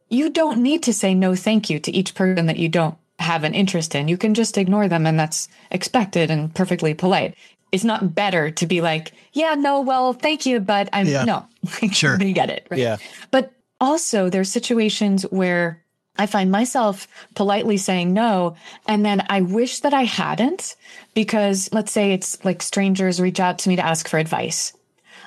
You don't need to say no thank you to each person that you don't have an interest in. You can just ignore them and that's expected and perfectly polite. It's not better to be like, yeah, no, well, thank you, but I'm yeah. no. Sure. you get it. Right? Yeah. But also there's situations where I find myself politely saying no. And then I wish that I hadn't because let's say it's like strangers reach out to me to ask for advice.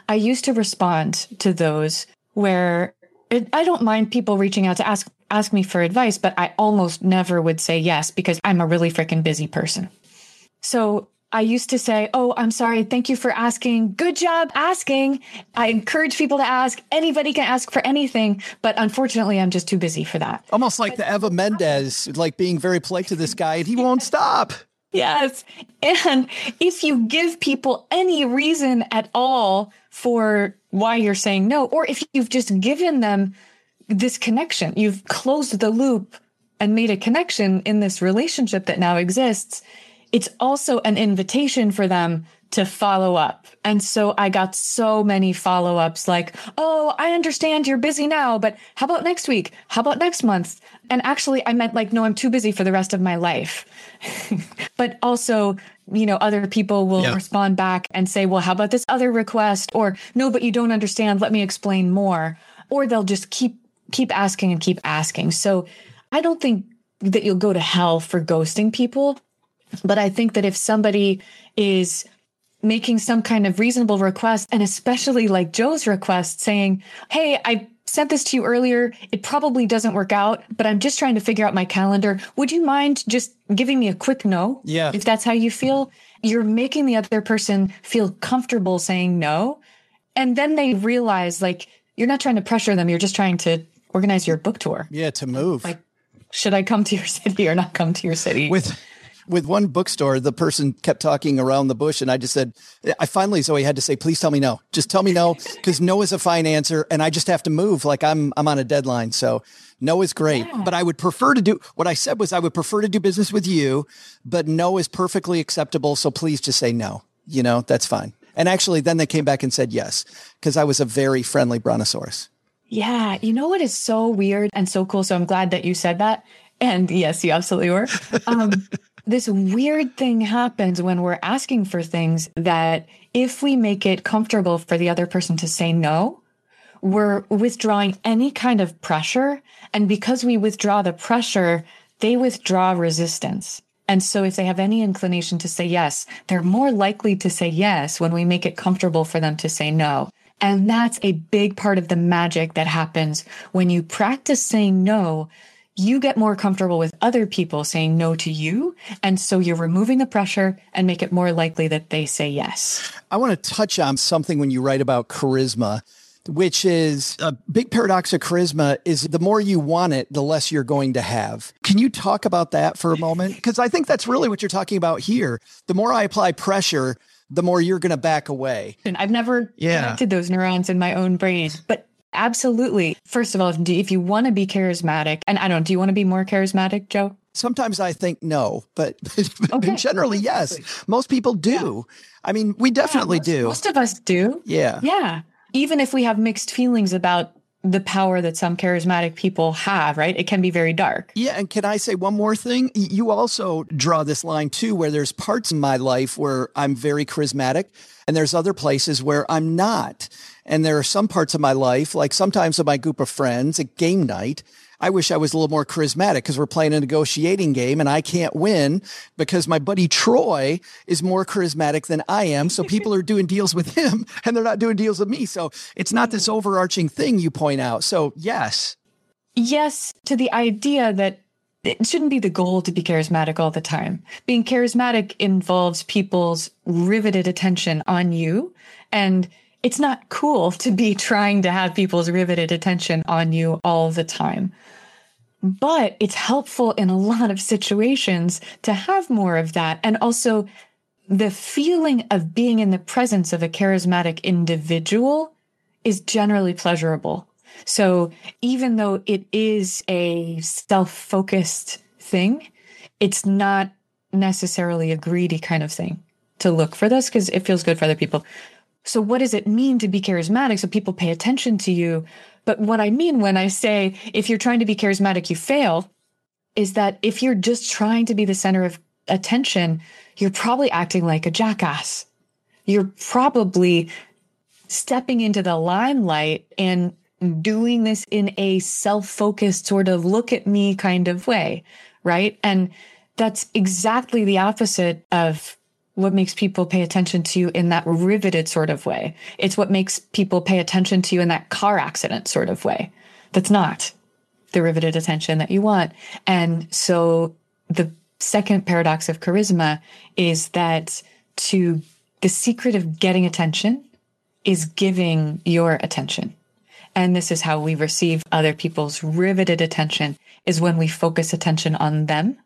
I used to respond to those where it, I don't mind people reaching out to ask, ask me for advice, but I almost never would say yes because I'm a really freaking busy person. So I used to say, Oh, I'm sorry. Thank you for asking. Good job asking. I encourage people to ask. Anybody can ask for anything. But unfortunately, I'm just too busy for that. Almost like the Eva Mendes, like being very polite to this guy and he won't stop. Yes. And if you give people any reason at all for why you're saying no, or if you've just given them this connection, you've closed the loop and made a connection in this relationship that now exists it's also an invitation for them to follow up. And so I got so many follow ups like, Oh, I understand you're busy now, but how about next week? How about next month? And actually I meant like, no, I'm too busy for the rest of my life. but also, you know, other people will yeah. respond back and say, well, how about this other request? Or no, but you don't understand. Let me explain more. Or they'll just keep, keep asking and keep asking. So I don't think that you'll go to hell for ghosting people but I think that if somebody is making some kind of reasonable request, and especially like Joe's request saying, Hey, I sent this to you earlier. It probably doesn't work out, but I'm just trying to figure out my calendar. Would you mind just giving me a quick no? Yeah. If that's how you feel, you're making the other person feel comfortable saying no. And then they realize like you're not trying to pressure them. You're just trying to organize your book tour. Yeah. To move. Like, should I come to your city or not come to your city? With, with one bookstore, the person kept talking around the bush, and I just said, I finally Zoe had to say, please tell me no. Just tell me no, because no is a fine answer, and I just have to move. Like I'm I'm on a deadline, so no is great. Yeah. But I would prefer to do what I said was I would prefer to do business with you, but no is perfectly acceptable. So please just say no. You know, that's fine. And actually, then they came back and said yes, because I was a very friendly brontosaurus. Yeah. You know what is so weird and so cool? So I'm glad that you said that. And yes, you absolutely were. Um, this weird thing happens when we're asking for things that if we make it comfortable for the other person to say no, we're withdrawing any kind of pressure. And because we withdraw the pressure, they withdraw resistance. And so if they have any inclination to say yes, they're more likely to say yes when we make it comfortable for them to say no. And that's a big part of the magic that happens when you practice saying no you get more comfortable with other people saying no to you. And so you're removing the pressure and make it more likely that they say yes. I want to touch on something when you write about charisma, which is a big paradox of charisma is the more you want it, the less you're going to have. Can you talk about that for a moment? Because I think that's really what you're talking about here. The more I apply pressure, the more you're going to back away. And I've never Yeah. connected those neurons in my own brain, but absolutely. First of all, if you want to be charismatic, and I don't, do you want to be more charismatic, Joe? Sometimes I think no, but Okay. generally, yes. Most people do. I mean, we definitely do. Most of us do. Yeah. Yeah. Even if we have mixed feelings about the power that some charismatic people have, right? It can be very dark. Yeah, and can I say one more thing? You also draw this line too, where there's parts in my life where I'm very charismatic, and there's other places where I'm not. And there are some parts of my life, like sometimes with my group of friends at game night, I wish I was a little more charismatic because we're playing a negotiating game and I can't win because my buddy Troy is more charismatic than I am. So people are doing deals with him and they're not doing deals with me. So it's not this overarching thing you point out. So yes, yes to the idea that it shouldn't be the goal to be charismatic all the time. Being charismatic involves people's riveted attention on you. And it's not cool to be trying to have people's riveted attention on you all the time. But it's helpful in a lot of situations to have more of that. And also, the feeling of being in the presence of a charismatic individual is generally pleasurable. So even though it is a self focused thing, it's not necessarily a greedy kind of thing to look for this because it feels good for other people. So what does it mean to be charismatic? So people pay attention to you. But what I mean when I say if you're trying to be charismatic, you fail is that if you're just trying to be the center of attention, you're probably acting like a jackass. You're probably stepping into the limelight and doing this in a self focused sort of look at me kind of way. Right. And that's exactly the opposite of what makes people pay attention to you in that riveted sort of way. It's what makes people pay attention to you in that car accident sort of way. That's not the riveted attention that you want. And so the second paradox of charisma is that to the secret of getting attention is giving your attention. And this is how we receive other people's riveted attention is when we focus attention on them.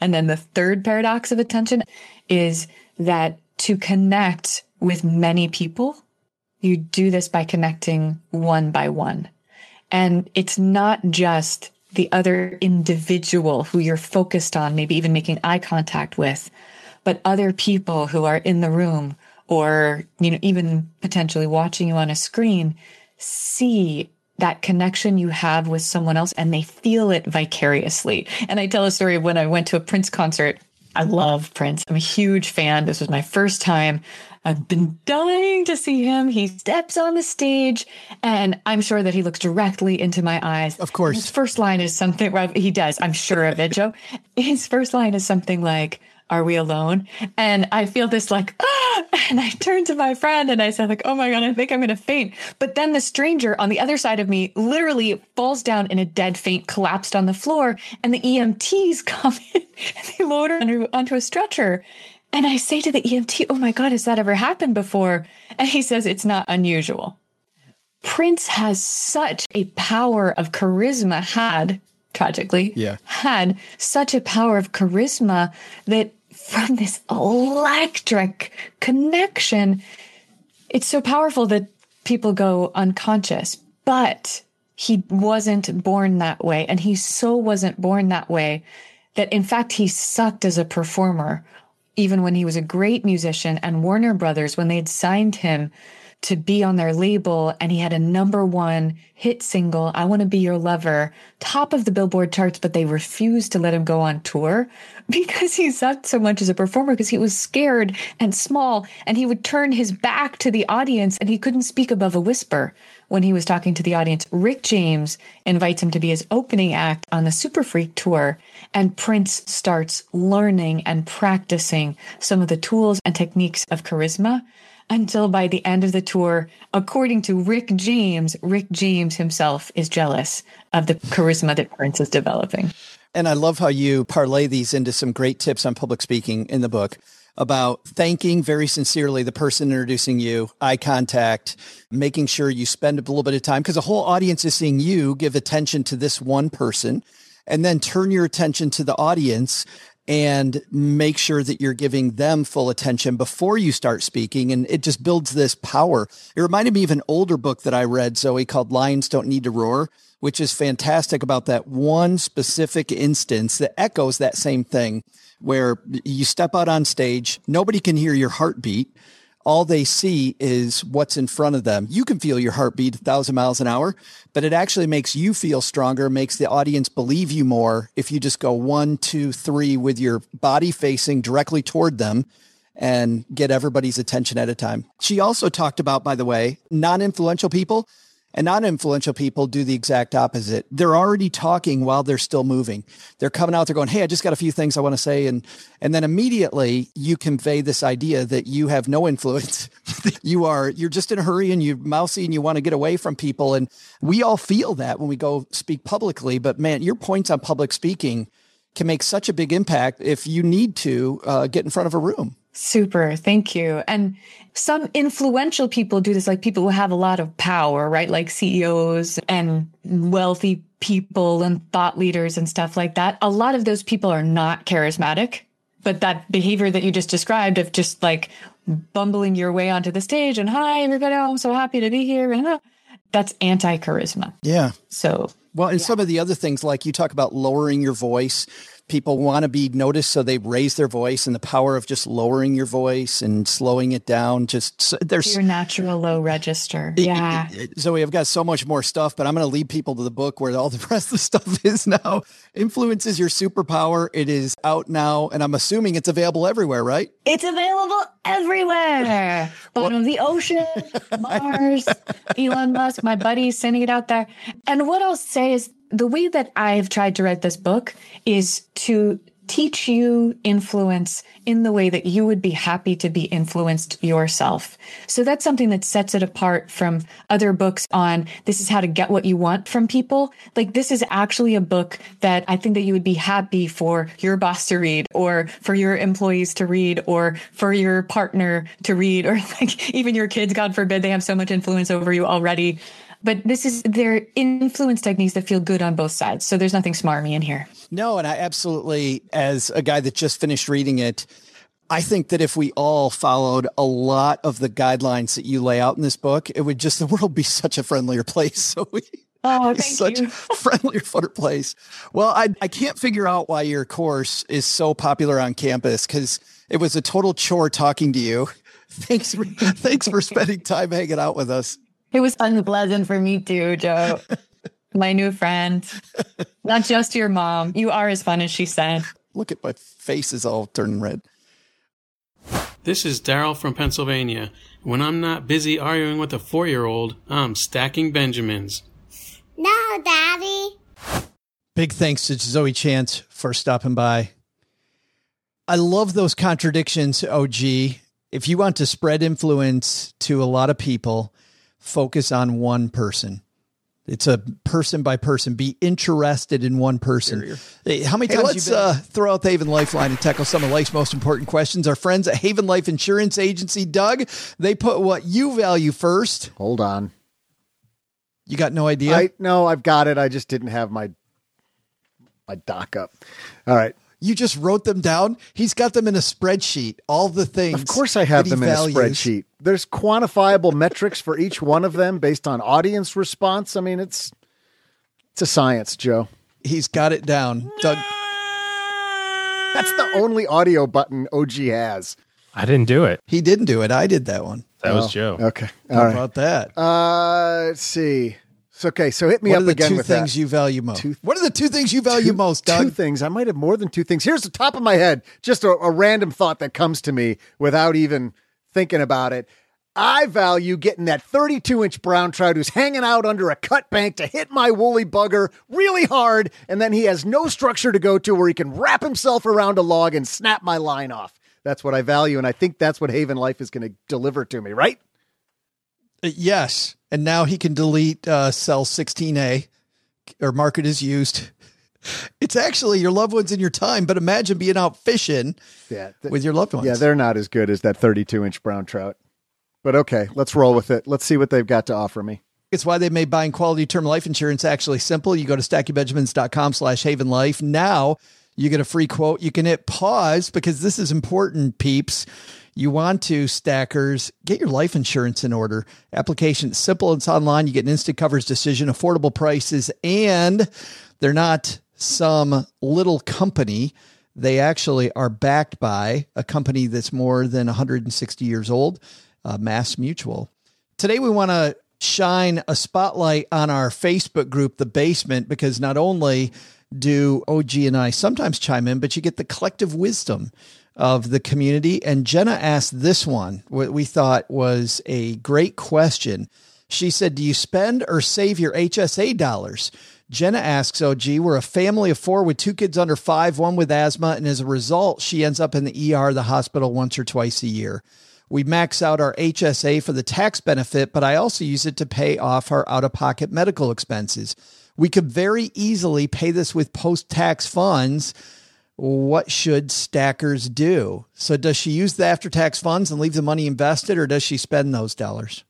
And then the third paradox of attention is that to connect with many people, you do this by connecting one by one. And it's not just the other individual who you're focused on, maybe even making eye contact with, but other people who are in the room or, you know, even potentially watching you on a screen see that connection you have with someone else and they feel it vicariously. And I tell a story of when I went to a Prince concert. I love Prince. I'm a huge fan. This was my first time. I've been dying to see him. He steps on the stage and I'm sure that he looks directly into my eyes. Of course. His first line is something, well, he does. I'm sure of it, Joe. His first line is something like, are we alone? And I feel this like, ah, and I turn to my friend and I said like, oh my God, I think I'm going to faint. But then the stranger on the other side of me literally falls down in a dead faint, collapsed on the floor. And the EMTs come in and they load her onto, onto a stretcher. And I say to the EMT, oh my God, has that ever happened before? And he says, it's not unusual. Prince has such a power of charisma, had tragically, Yeah. had such a power of charisma that from this electric connection, it's so powerful that people go unconscious. But he wasn't born that way. And he so wasn't born that way that in fact he sucked as a performer, even when he was a great musician and Warner Brothers, when they had signed him to be on their label and he had a number one hit single, I Want to Be Your Lover, top of the Billboard charts, but they refused to let him go on tour because he sucked so much as a performer because he was scared and small and he would turn his back to the audience and he couldn't speak above a whisper when he was talking to the audience. Rick James invites him to be his opening act on the Super Freak tour and Prince starts learning and practicing some of the tools and techniques of charisma until by the end of the tour, according to Rick James, Rick James himself is jealous of the charisma that Prince is developing. And I love how you parlay these into some great tips on public speaking in the book about thanking very sincerely the person introducing you, eye contact, making sure you spend a little bit of time because the whole audience is seeing you give attention to this one person and then turn your attention to the audience and make sure that you're giving them full attention before you start speaking. And it just builds this power. It reminded me of an older book that I read, Zoe, called Lions Don't Need to Roar, which is fantastic about that one specific instance that echoes that same thing where you step out on stage, nobody can hear your heartbeat all they see is what's in front of them. You can feel your heartbeat a thousand miles an hour, but it actually makes you feel stronger, makes the audience believe you more if you just go one, two, three with your body facing directly toward them and get everybody's attention at a time. She also talked about, by the way, non influential people and non influential people do the exact opposite. They're already talking while they're still moving. They're coming out, they're going, Hey, I just got a few things I want to say. And, and then immediately you convey this idea that you have no influence. you are, you're just in a hurry and you're mousy and you want to get away from people. And we all feel that when we go speak publicly. But man, your points on public speaking can make such a big impact if you need to uh, get in front of a room. Super. Thank you. And some influential people do this, like people who have a lot of power, right? Like CEOs and wealthy people and thought leaders and stuff like that. A lot of those people are not charismatic, but that behavior that you just described of just like bumbling your way onto the stage and hi, everybody. Oh, I'm so happy to be here. And that's anti charisma. Yeah. So, well, and yeah. some of the other things, like you talk about lowering your voice, people want to be noticed so they raise their voice and the power of just lowering your voice and slowing it down just there's your natural low register. Yeah. Zoe i've got so much more stuff but i'm going to lead people to the book where all the rest of the stuff is now. Influence is your superpower. It is out now and i'm assuming it's available everywhere right? It's available everywhere. Bottom of the ocean mars elon musk my buddy's sending it out there. And what i'll say is the way that I've tried to write this book is to teach you influence in the way that you would be happy to be influenced yourself. So that's something that sets it apart from other books on this is how to get what you want from people. Like this is actually a book that I think that you would be happy for your boss to read or for your employees to read or for your partner to read or like even your kids, God forbid, they have so much influence over you already but this is their influence techniques that feel good on both sides. So there's nothing smarmy in here. No, and I absolutely, as a guy that just finished reading it, I think that if we all followed a lot of the guidelines that you lay out in this book, it would just the world be such a friendlier place. So we Oh, thank such you. a friendlier, funner place. Well, I I can't figure out why your course is so popular on campus because it was a total chore talking to you. Thanks for thanks for spending time hanging out with us. It was unpleasant for me too, Joe. my new friend. Not just your mom. You are as fun as she said. Look at my face is all turning red. This is Daryl from Pennsylvania. When I'm not busy arguing with a four year old, I'm stacking Benjamins. No, Daddy. Big thanks to Zoe Chance for stopping by. I love those contradictions, OG. If you want to spread influence to a lot of people, focus on one person. It's a person by person. Be interested in one person. Hey, how many times? Hey, let's uh, throw out the Haven Lifeline and tackle some of life's most important questions. Our friends at Haven Life Insurance Agency, Doug, they put what you value first. Hold on. You got no idea? I no, I've got it. I just didn't have my my doc up. All right. You just wrote them down. He's got them in a spreadsheet. All the things. Of course, I have them in values. a spreadsheet. There's quantifiable metrics for each one of them based on audience response. I mean, it's it's a science, Joe. He's got it down. Doug. That's the only audio button OG has. I didn't do it. He didn't do it. I did that one. That oh, was Joe. Okay. All How right. about that? Uh, let's see. So, okay, so hit me what up again two with things that. you value most? Two, what are the two things you value two, most, Doug? Two things. I might have more than two things. Here's the top of my head, just a, a random thought that comes to me without even thinking about it. I value getting that 32 inch brown trout who's hanging out under a cut bank to hit my woolly bugger really hard, and then he has no structure to go to where he can wrap himself around a log and snap my line off. That's what I value, and I think that's what Haven Life is going to deliver to me, right? Uh, yes. And now he can delete uh, cell 16A or mark it as used. It's actually your loved ones in your time, but imagine being out fishing yeah, th- with your loved ones. Yeah, they're not as good as that 32 inch brown trout. But okay, let's roll with it. Let's see what they've got to offer me. It's why they made buying quality term life insurance actually simple. You go to stackingbenjamins.com slash haven life. Now You get a free quote. You can hit pause because this is important, peeps. You want to, stackers, get your life insurance in order. Application is simple, it's online. You get an instant coverage decision, affordable prices, and they're not some little company. They actually are backed by a company that's more than 160 years old, uh, MassMutual. Today, we want to shine a spotlight on our Facebook group, The Basement, because not only do OG and I sometimes chime in, but you get the collective wisdom of the community. And Jenna asked this one, what we thought was a great question. She said, Do you spend or save your HSA dollars? Jenna asks, OG, we're a family of four with two kids under five, one with asthma. And as a result, she ends up in the ER, the hospital once or twice a year. We max out our HSA for the tax benefit, but I also use it to pay off our out of pocket medical expenses. We could very easily pay this with post tax funds what should stackers do? So, does she use the after tax funds and leave the money invested, or does she spend those dollars?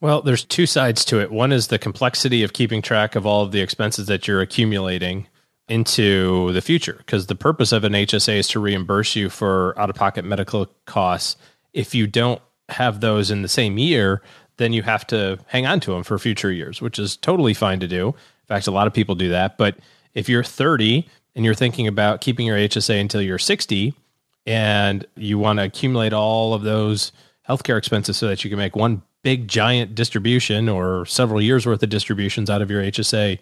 Well, there's two sides to it. One is the complexity of keeping track of all of the expenses that you're accumulating into the future, because the purpose of an HSA is to reimburse you for out of pocket medical costs. If you don't have those in the same year, then you have to hang on to them for future years, which is totally fine to do. In fact, a lot of people do that. But if you're 30 and you're thinking about keeping your HSA until you're 60 and you want to accumulate all of those healthcare expenses so that you can make one big giant distribution or several years worth of distributions out of your HSA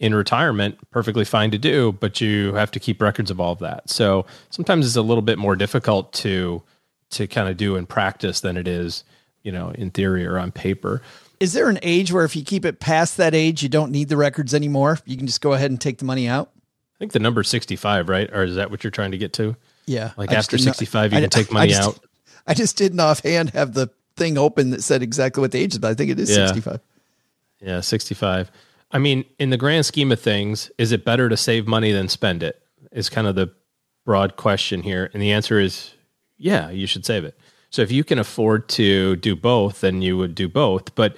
in retirement, perfectly fine to do, but you have to keep records of all of that. So sometimes it's a little bit more difficult to to kind of do in practice than it is, you know, in theory or on paper. Is there an age where if you keep it past that age, you don't need the records anymore? You can just go ahead and take the money out? I think the number 65, right? Or is that what you're trying to get to? Yeah. Like after 65, know, you I, can take money I just, out. I just didn't offhand have the thing open that said exactly what the age is, but I think it is yeah. 65. Yeah, 65. I mean, in the grand scheme of things, is it better to save money than spend it? Is kind of the broad question here. And the answer is yeah, you should save it. So if you can afford to do both, then you would do both. But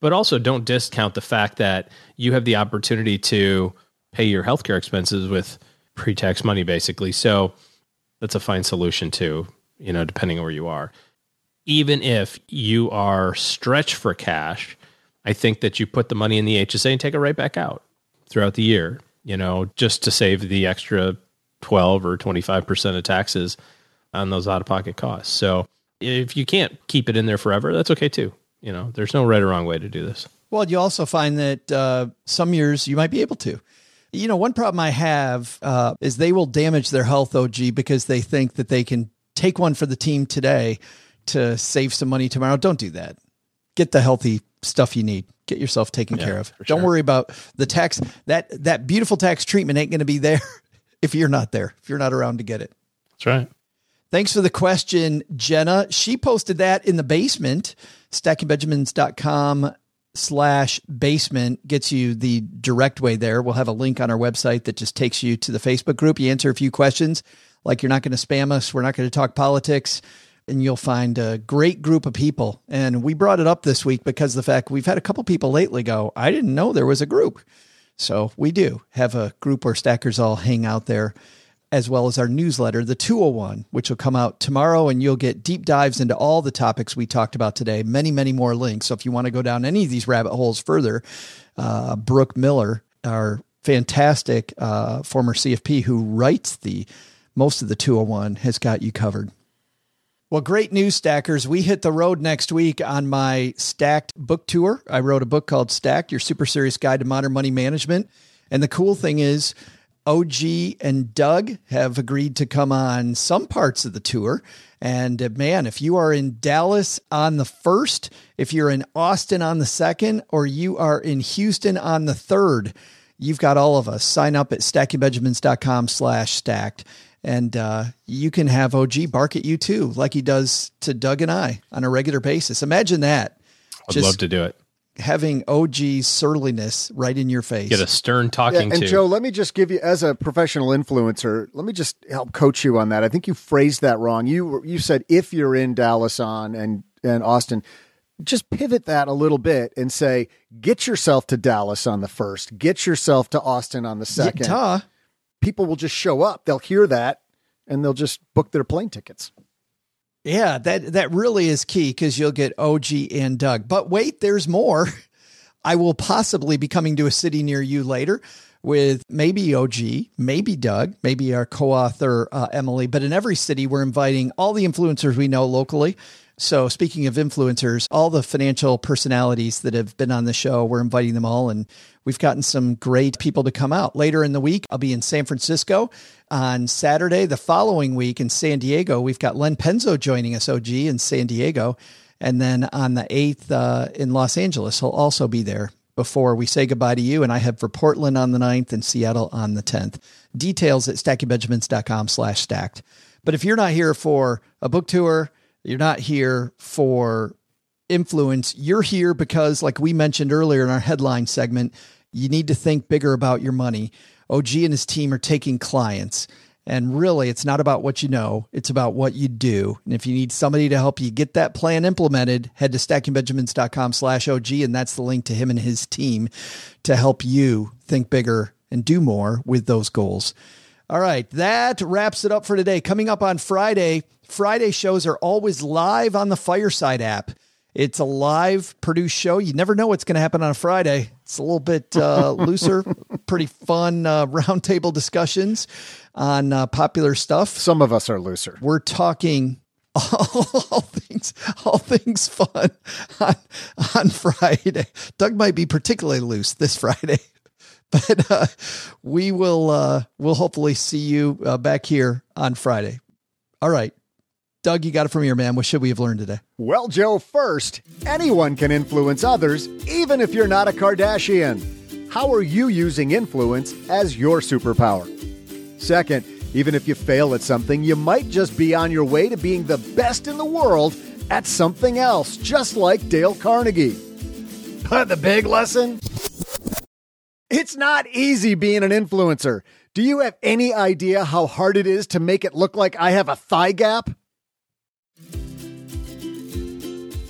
but also don't discount the fact that you have the opportunity to pay your healthcare expenses with pre-tax money basically. So that's a fine solution too, you know, depending on where you are. Even if you are stretched for cash, I think that you put the money in the HSA and take it right back out throughout the year, you know, just to save the extra 12 or 25% of taxes on those out of pocket costs. So if you can't keep it in there forever, that's okay too. You know, there's no right or wrong way to do this. Well, you also find that uh, some years you might be able to. You know, one problem I have uh, is they will damage their health, OG, because they think that they can take one for the team today to save some money tomorrow. Don't do that. Get the healthy stuff you need. Get yourself taken yeah, care of. Don't worry about the tax. That that beautiful tax treatment ain't going to be there if you're not there. If you're not around to get it. That's right. Thanks for the question, Jenna. She posted that in the basement. StackingBenjamins.com slash basement gets you the direct way there. We'll have a link on our website that just takes you to the Facebook group. You answer a few questions, like you're not going to spam us, we're not going to talk politics, and you'll find a great group of people. And we brought it up this week because the fact we've had a couple people lately go, I didn't know there was a group. So we do have a group where stackers all hang out there as well as our newsletter, the 201, which will come out tomorrow. And you'll get deep dives into all the topics we talked about today, many, many more links. So if you want to go down any of these rabbit holes further, uh, Brooke Miller, our fantastic uh, former CFP who writes the most of the 201, has got you covered. Well, great news, stackers. We hit the road next week on my Stacked book tour. I wrote a book called Stacked Your Super Serious Guide to Modern Money Management. And the cool thing is, OG and Doug have agreed to come on some parts of the tour. And uh, man, if you are in Dallas on the first, if you're in Austin on the second, or you are in Houston on the third, you've got all of us. Sign up at stackingbenjamins.com slash stacked. And uh, you can have OG bark at you too, like he does to Doug and I on a regular basis. Imagine that. I'd Just, love to do it having OG surliness right in your face. Get a stern talking yeah, and to. Joe, let me just give you as a professional influencer, let me just help coach you on that. I think you phrased that wrong. You you said if you're in Dallas on and and Austin, just pivot that a little bit and say get yourself to Dallas on the first, get yourself to Austin on the second. Yeah, people will just show up. They'll hear that and they'll just book their plane tickets. Yeah, that that really is key because you'll get OG and Doug. But wait, there's more. I will possibly be coming to a city near you later with maybe OG, maybe Doug, maybe our co-author uh, Emily. But in every city, we're inviting all the influencers we know locally. So speaking of influencers, all the financial personalities that have been on the show, we're inviting them all, and we've gotten some great people to come out. Later in the week, I'll be in San Francisco. On Saturday, the following week in San Diego, we've got Len Penzo joining us, OG in San Diego. And then on the 8th uh, in Los Angeles, he'll also be there before we say goodbye to you. And I have for Portland on the 9th and Seattle on the 10th. Details at stackingbenjamins.com slash stacked. But if you're not here for a book tour, you're not here for influence. You're here because, like we mentioned earlier in our headline segment, you need to think bigger about your money. OG and his team are taking clients. And really, it's not about what you know, it's about what you do. And if you need somebody to help you get that plan implemented, head to stackingbenjamins.com slash OG, and that's the link to him and his team to help you think bigger and do more with those goals. All right, that wraps it up for today. Coming up on Friday, Friday shows are always live on the Fireside app. It's a live produced show. You never know what's going to happen on a Friday. It's a little bit uh, looser, pretty fun uh, roundtable discussions on uh, popular stuff. Some of us are looser. We're talking all, things, all things fun on, on Friday. Doug might be particularly loose this Friday, but uh, we will uh, we'll hopefully see you uh, back here on Friday. All right. Doug, you got it from your man. What should we have learned today? Well, Joe, first, anyone can influence others, even if you're not a Kardashian. How are you using influence as your superpower? Second, even if you fail at something, you might just be on your way to being the best in the world at something else, just like Dale Carnegie. But the big lesson? It's not easy being an influencer. Do you have any idea how hard it is to make it look like I have a thigh gap?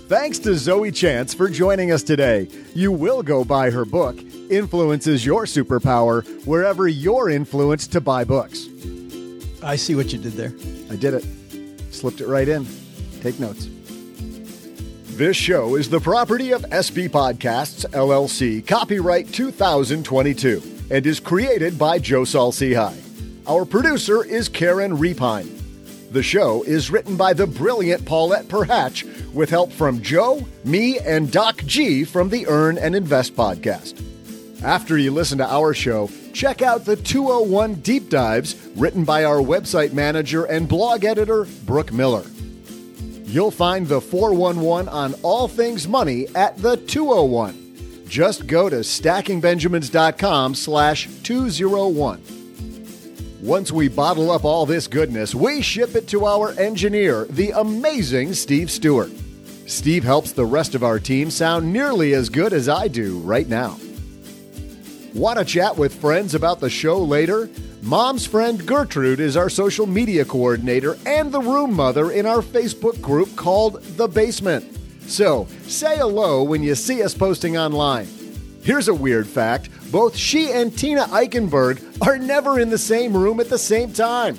Thanks to Zoe Chance for joining us today. You will go buy her book, Influence is Your Superpower, wherever you're influenced to buy books. I see what you did there. I did it. Slipped it right in. Take notes. This show is the property of SB Podcasts, LLC, copyright 2022, and is created by Joe Saul-Sehy. Our producer is Karen Repine. The show is written by the brilliant Paulette Perhach with help from Joe, me, and Doc G from the Earn and Invest podcast. After you listen to our show, check out the 201 Deep Dives written by our website manager and blog editor, Brooke Miller. You'll find the 411 on all things money at the 201. Just go to stackingbenjamins.com slash 201. Once we bottle up all this goodness, we ship it to our engineer, the amazing Steve Stewart. Steve helps the rest of our team sound nearly as good as I do right now. Want to chat with friends about the show later? Mom's friend Gertrude is our social media coordinator and the room mother in our Facebook group called The Basement. So, say hello when you see us posting online. Here's a weird fact both she and Tina Eichenberg are never in the same room at the same time.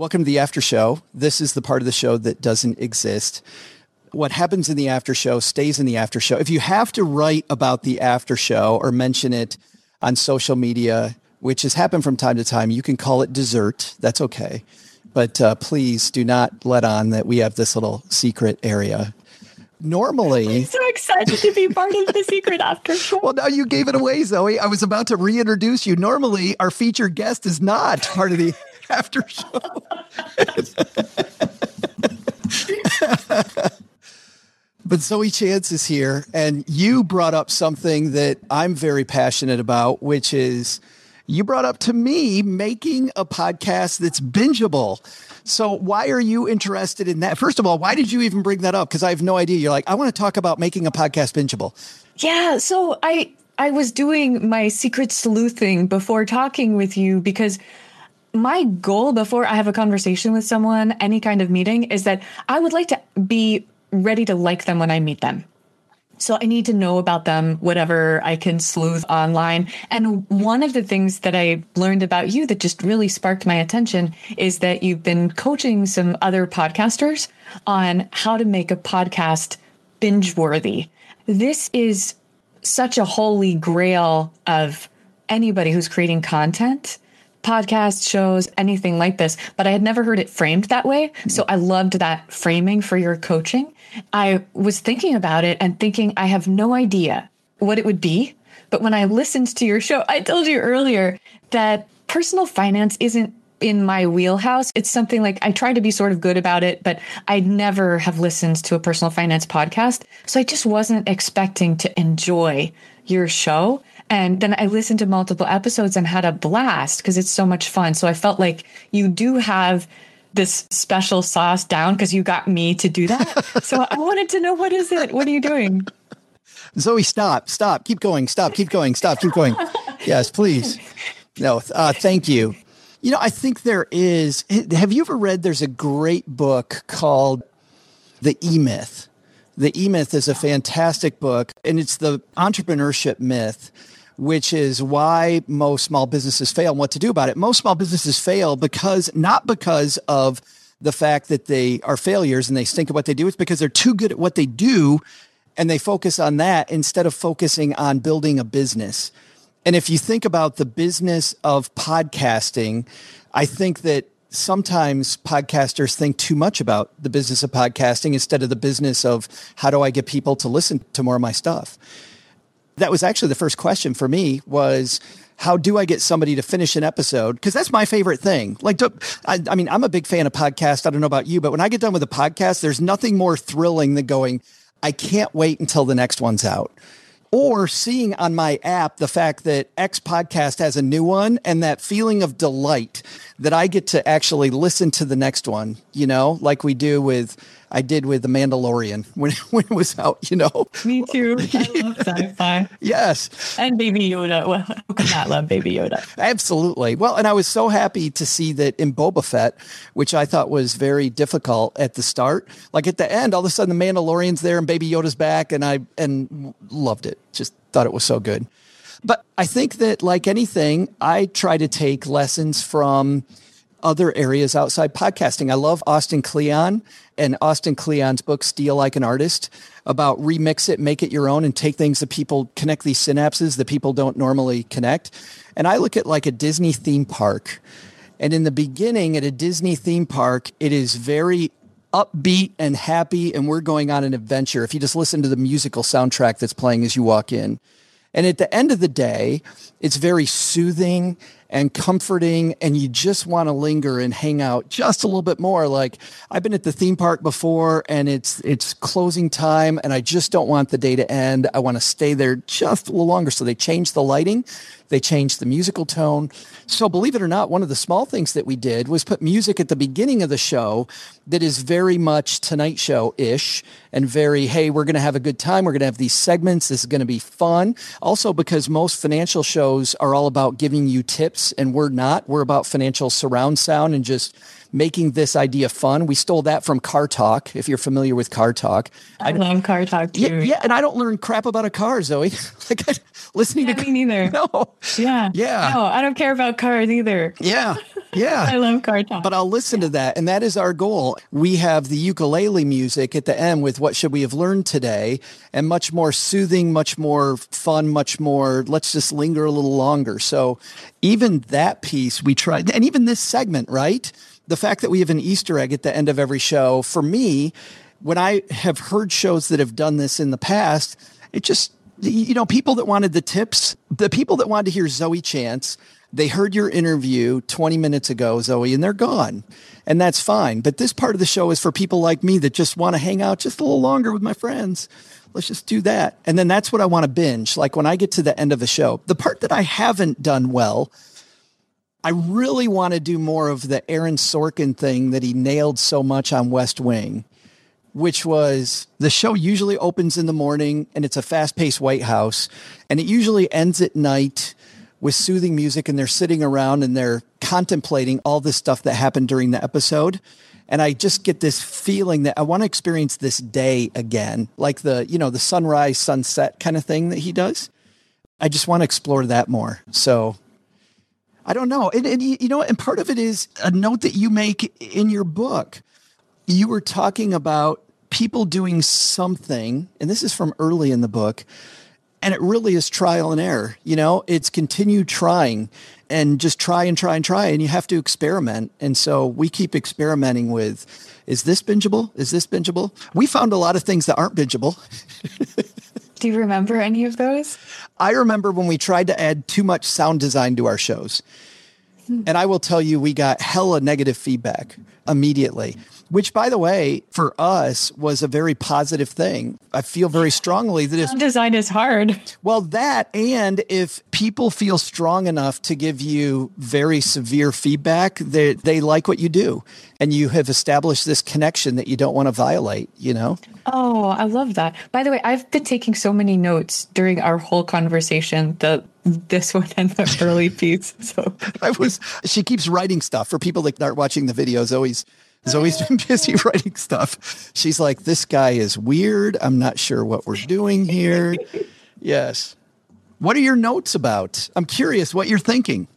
Welcome to the after show. This is the part of the show that doesn't exist. What happens in the after show stays in the after show. If you have to write about the after show or mention it on social media, which has happened from time to time, you can call it dessert. That's okay. But uh, please do not let on that we have this little secret area. Normally, I'm so excited to be part of the secret after show. well, now you gave it away, Zoe. I was about to reintroduce you. Normally, our featured guest is not part of the after show. but Zoe Chance is here, and you brought up something that I'm very passionate about, which is you brought up to me making a podcast that's bingeable. So, why are you interested in that? First of all, why did you even bring that up? Because I have no idea. You're like, I want to talk about making a podcast bingeable. Yeah, so I I was doing my secret sleuthing before talking with you because my goal before I have a conversation with someone, any kind of meeting, is that I would like to be ready to like them when I meet them. So I need to know about them, whatever I can sleuth online. And one of the things that I learned about you that just really sparked my attention is that you've been coaching some other podcasters on how to make a podcast binge worthy. This is such a holy grail of anybody who's creating content podcast shows, anything like this, but I had never heard it framed that way. So I loved that framing for your coaching. I was thinking about it and thinking I have no idea what it would be. But when I listened to your show, I told you earlier that personal finance isn't in my wheelhouse. It's something like I try to be sort of good about it, but I'd never have listened to a personal finance podcast. So I just wasn't expecting to enjoy your show. And then I listened to multiple episodes and had a blast because it's so much fun. So I felt like you do have this special sauce down because you got me to do that. so I wanted to know what is it? What are you doing? Zoe, stop, stop, keep going, stop, keep going, stop, keep going. Yes, please. No, uh, thank you. You know, I think there is. Have you ever read? There's a great book called The E Myth. The E Myth is a fantastic book, and it's the entrepreneurship myth which is why most small businesses fail and what to do about it. Most small businesses fail because not because of the fact that they are failures and they stink at what they do. It's because they're too good at what they do and they focus on that instead of focusing on building a business. And if you think about the business of podcasting, I think that sometimes podcasters think too much about the business of podcasting instead of the business of how do I get people to listen to more of my stuff that was actually the first question for me was how do I get somebody to finish an episode? Because that's my favorite thing. Like, to, I, I, mean, I'm a big fan of podcasts. I don't know about you, but when I get done with a podcast, there's nothing more thrilling than going, I can't wait until the next one's out. Or seeing on my app the fact that X podcast has a new one and that feeling of delight that I get to actually listen to the next one, you know, like we do with I did with The Mandalorian when, when it was out, you know. Me too. I love sci-fi. yes. And Baby Yoda. Well, who could not love Baby Yoda? Absolutely. Well, and I was so happy to see that in Boba Fett, which I thought was very difficult at the start. Like at the end, all of a sudden the Mandalorian's there and Baby Yoda's back and I and loved it. Just thought it was so good. But I think that like anything, I try to take lessons from other areas outside podcasting. I love Austin Kleon and Austin Kleon's book, Steal Like an Artist, about remix it, make it your own, and take things that people connect these synapses that people don't normally connect. And I look at like a Disney theme park. And in the beginning, at a Disney theme park, it is very upbeat and happy, and we're going on an adventure. If you just listen to the musical soundtrack that's playing as you walk in. And at the end of the day, it's very soothing and comforting and you just want to linger and hang out just a little bit more. Like i've been at the theme park before and it's it's closing time and i just don't want the day to end. I want to stay there just a little longer. So they changed the lighting. They changed the musical tone. So believe it or not one of the small things that we did was put music at the beginning of the show that is very much tonight show ish and very hey we're going to have a good time. We're going to have these segments. This is going to be fun. Also because most financial shows are all about giving you tips and we're not. We're about financial surround sound and just making this idea fun. We stole that from Car Talk, if you're familiar with Car Talk. I, love Car Talk too. Yeah, yeah, and I don't learn crap about a car, Zoe. like I, listening yeah, to me neither. No. Yeah. Yeah. No, I don't care about cars either. Yeah. Yeah. I love Car Talk. But I'll listen to that. And that is our goal. We have the ukulele music at the end with what should we have learned today and much more soothing, much more fun, much more let's just linger a little longer. So even that piece we tried and even this segment, right? The fact that we have an Easter egg at the end of every show, for me, when I have heard shows that have done this in the past, it just you know, people that wanted the tips, the people that wanted to hear Zoe Chance, they heard your interview 20 minutes ago, Zoe, and they're gone. And that's fine. But this part of the show is for people like me that just want to hang out just a little longer with my friends. Let's just do that. And then that's what I want to binge. Like when I get to the end of the show, the part that I haven't done well, I really want to do more of the Aaron Sorkin thing that he nailed so much on West Wing which was the show usually opens in the morning and it's a fast paced White House and it usually ends at night with soothing music and they're sitting around and they're contemplating all this stuff that happened during the episode. And I just get this feeling that I want to experience this day again, like the, you know, the sunrise, sunset kind of thing that he does. I just want to explore that more. So I don't know. And, and you know, and part of it is a note that you make in your book you were talking about people doing something, and this is from early in the book, and it really is trial and error. You know, it's continued trying and just try and try and try, and you have to experiment. And so we keep experimenting with is this bingeable? Is this bingeable? We found a lot of things that aren't bingeable. Do you remember any of those? I remember when we tried to add too much sound design to our shows. And I will tell you, we got hella negative feedback immediately which by the way for us was a very positive thing. I feel very strongly that if design is hard. Well that and if people feel strong enough to give you very severe feedback they, they like what you do. And you have established this connection that you don't want to violate you know? Oh i love that. By the way i've been taking so many notes during our whole conversation that this one and the early piece so i was she keeps writing stuff for people that aren't watching the videos always Zoe's been busy writing stuff. She's like, this guy is weird. I'm not sure what we're doing here. Yes. What are your notes about? I'm curious what you're thinking.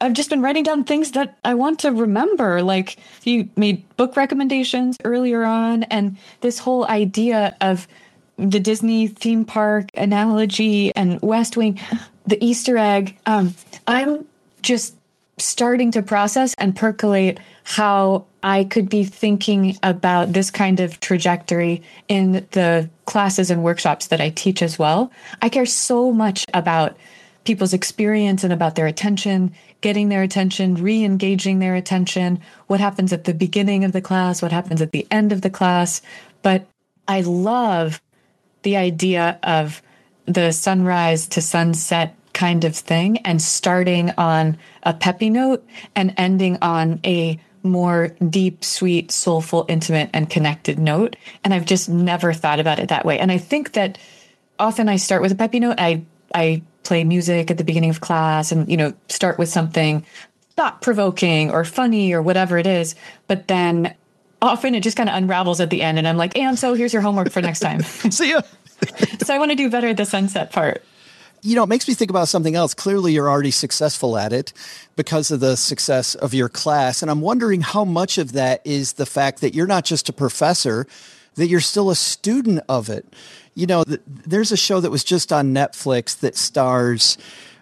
I've just been writing down things that I want to remember. Like you made book recommendations earlier on, and this whole idea of the Disney theme park analogy and West Wing, the Easter egg. Um, I'm just starting to process and percolate how I could be thinking about this kind of trajectory in the classes and workshops that I teach as well. I care so much about people's experience and about their attention, getting their attention, re engaging their attention, what happens at the beginning of the class, what happens at the end of the class. But I love the idea of the sunrise to sunset kind of thing and starting on a peppy note and ending on a more deep, sweet, soulful, intimate, and connected note. And I've just never thought about it that way. And I think that often I start with a peppy note. I I play music at the beginning of class and, you know, start with something thought provoking or funny or whatever it is. But then often it just kind of unravels at the end and I'm like, and so here's your homework for next time. See ya. so I want to do better at the sunset part you know, it makes me think about something else. Clearly, you're already successful at it because of the success of your class. And I'm wondering how much of that is the fact that you're not just a professor, that you're still a student of it. You know, there's a show that was just on Netflix that stars,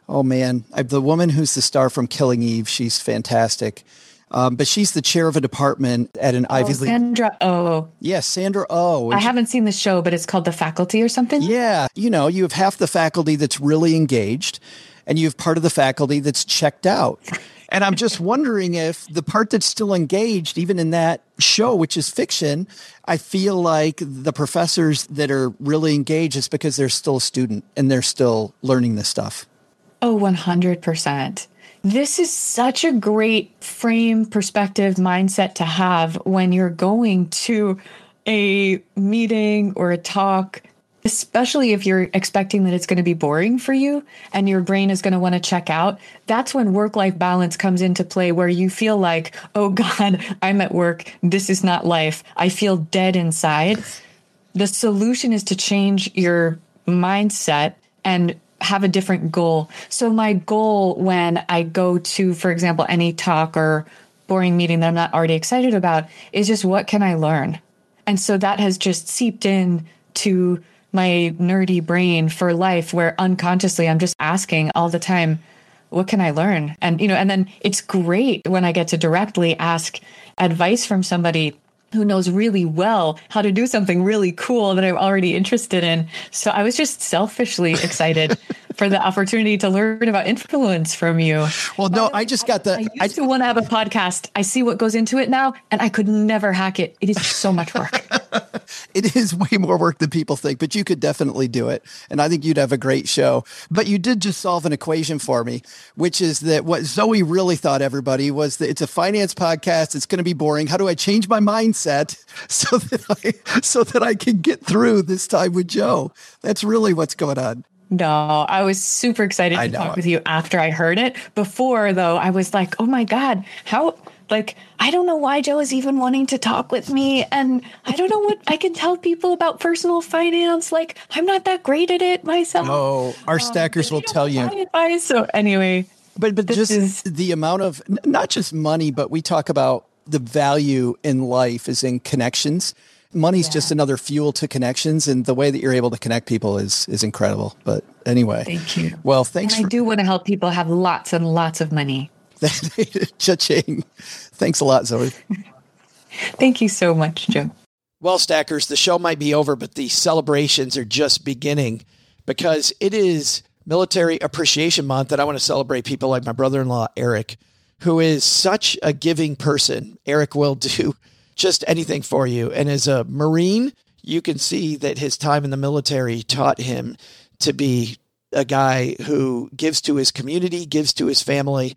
oh man, the woman who's the star from Killing Eve. She's fantastic. Um, but she's the chair of a department at an oh, Ivy League. Sandra Oh. Yes, Sandra Oh. I haven't seen the show, but it's called The Faculty or something. Yeah. You know, you have half the faculty that's really engaged, and you have part of the faculty that's checked out. And I'm just wondering if the part that's still engaged, even in that show, which is fiction, I feel like the professors that are really engaged is because they're still a student and they're still learning this stuff. Oh, 100%. This is such a great frame, perspective, mindset to have when you're going to a meeting or a talk especially if you're expecting that it's going to be boring for you and your brain is going to want to check out, that's when work life balance comes into play where you feel like, oh God, I'm at work. This is not life. I feel dead inside. The solution is to change your mindset and have a different goal. So my goal when I go to, for example, any talk or boring meeting that I'm not already excited about is just what can I learn? And so that has just seeped in to my nerdy brain for life where unconsciously I'm just asking all the time, what can I learn? And, you know, and then it's great when I get to directly ask advice from somebody who knows really well how to do something really cool that I'm already interested in. So I was just selfishly excited for the opportunity to learn about influence from you. Well, no, I just got the. I used I, to want to have a podcast. I see what goes into it now, and I could never hack it. It is so much work. it is way more work than people think, but you could definitely do it. And I think you'd have a great show. But you did just solve an equation for me, which is that what Zoe really thought everybody was that it's a finance podcast. It's going to be boring. How do I change my mindset so that I, so that I can get through this time with Joe? That's really what's going on. No, I was super excited to talk with you after I heard it. Before, though, I was like, oh my God, how, like, I don't know why Joe is even wanting to talk with me. And I don't know what I can tell people about personal finance. Like, I'm not that great at it myself. Oh, our um, stackers will tell you. Advice. So, anyway. But, but just is, the amount of, not just money, but we talk about the value in life is in connections money's yeah. just another fuel to connections and the way that you're able to connect people is is incredible but anyway thank you well thanks and for, i do want to help people have lots and lots of money cha-ching. Thanks a lot zoe. Thank you so much joe. Well stackers the show might be over but the celebrations are just beginning because it is military appreciation month and i want to celebrate people like my brother-in-law eric who is such a giving person. Eric will do just anything for you. And as a Marine, you can see that his time in the military taught him to be a guy who gives to his community, gives to his family,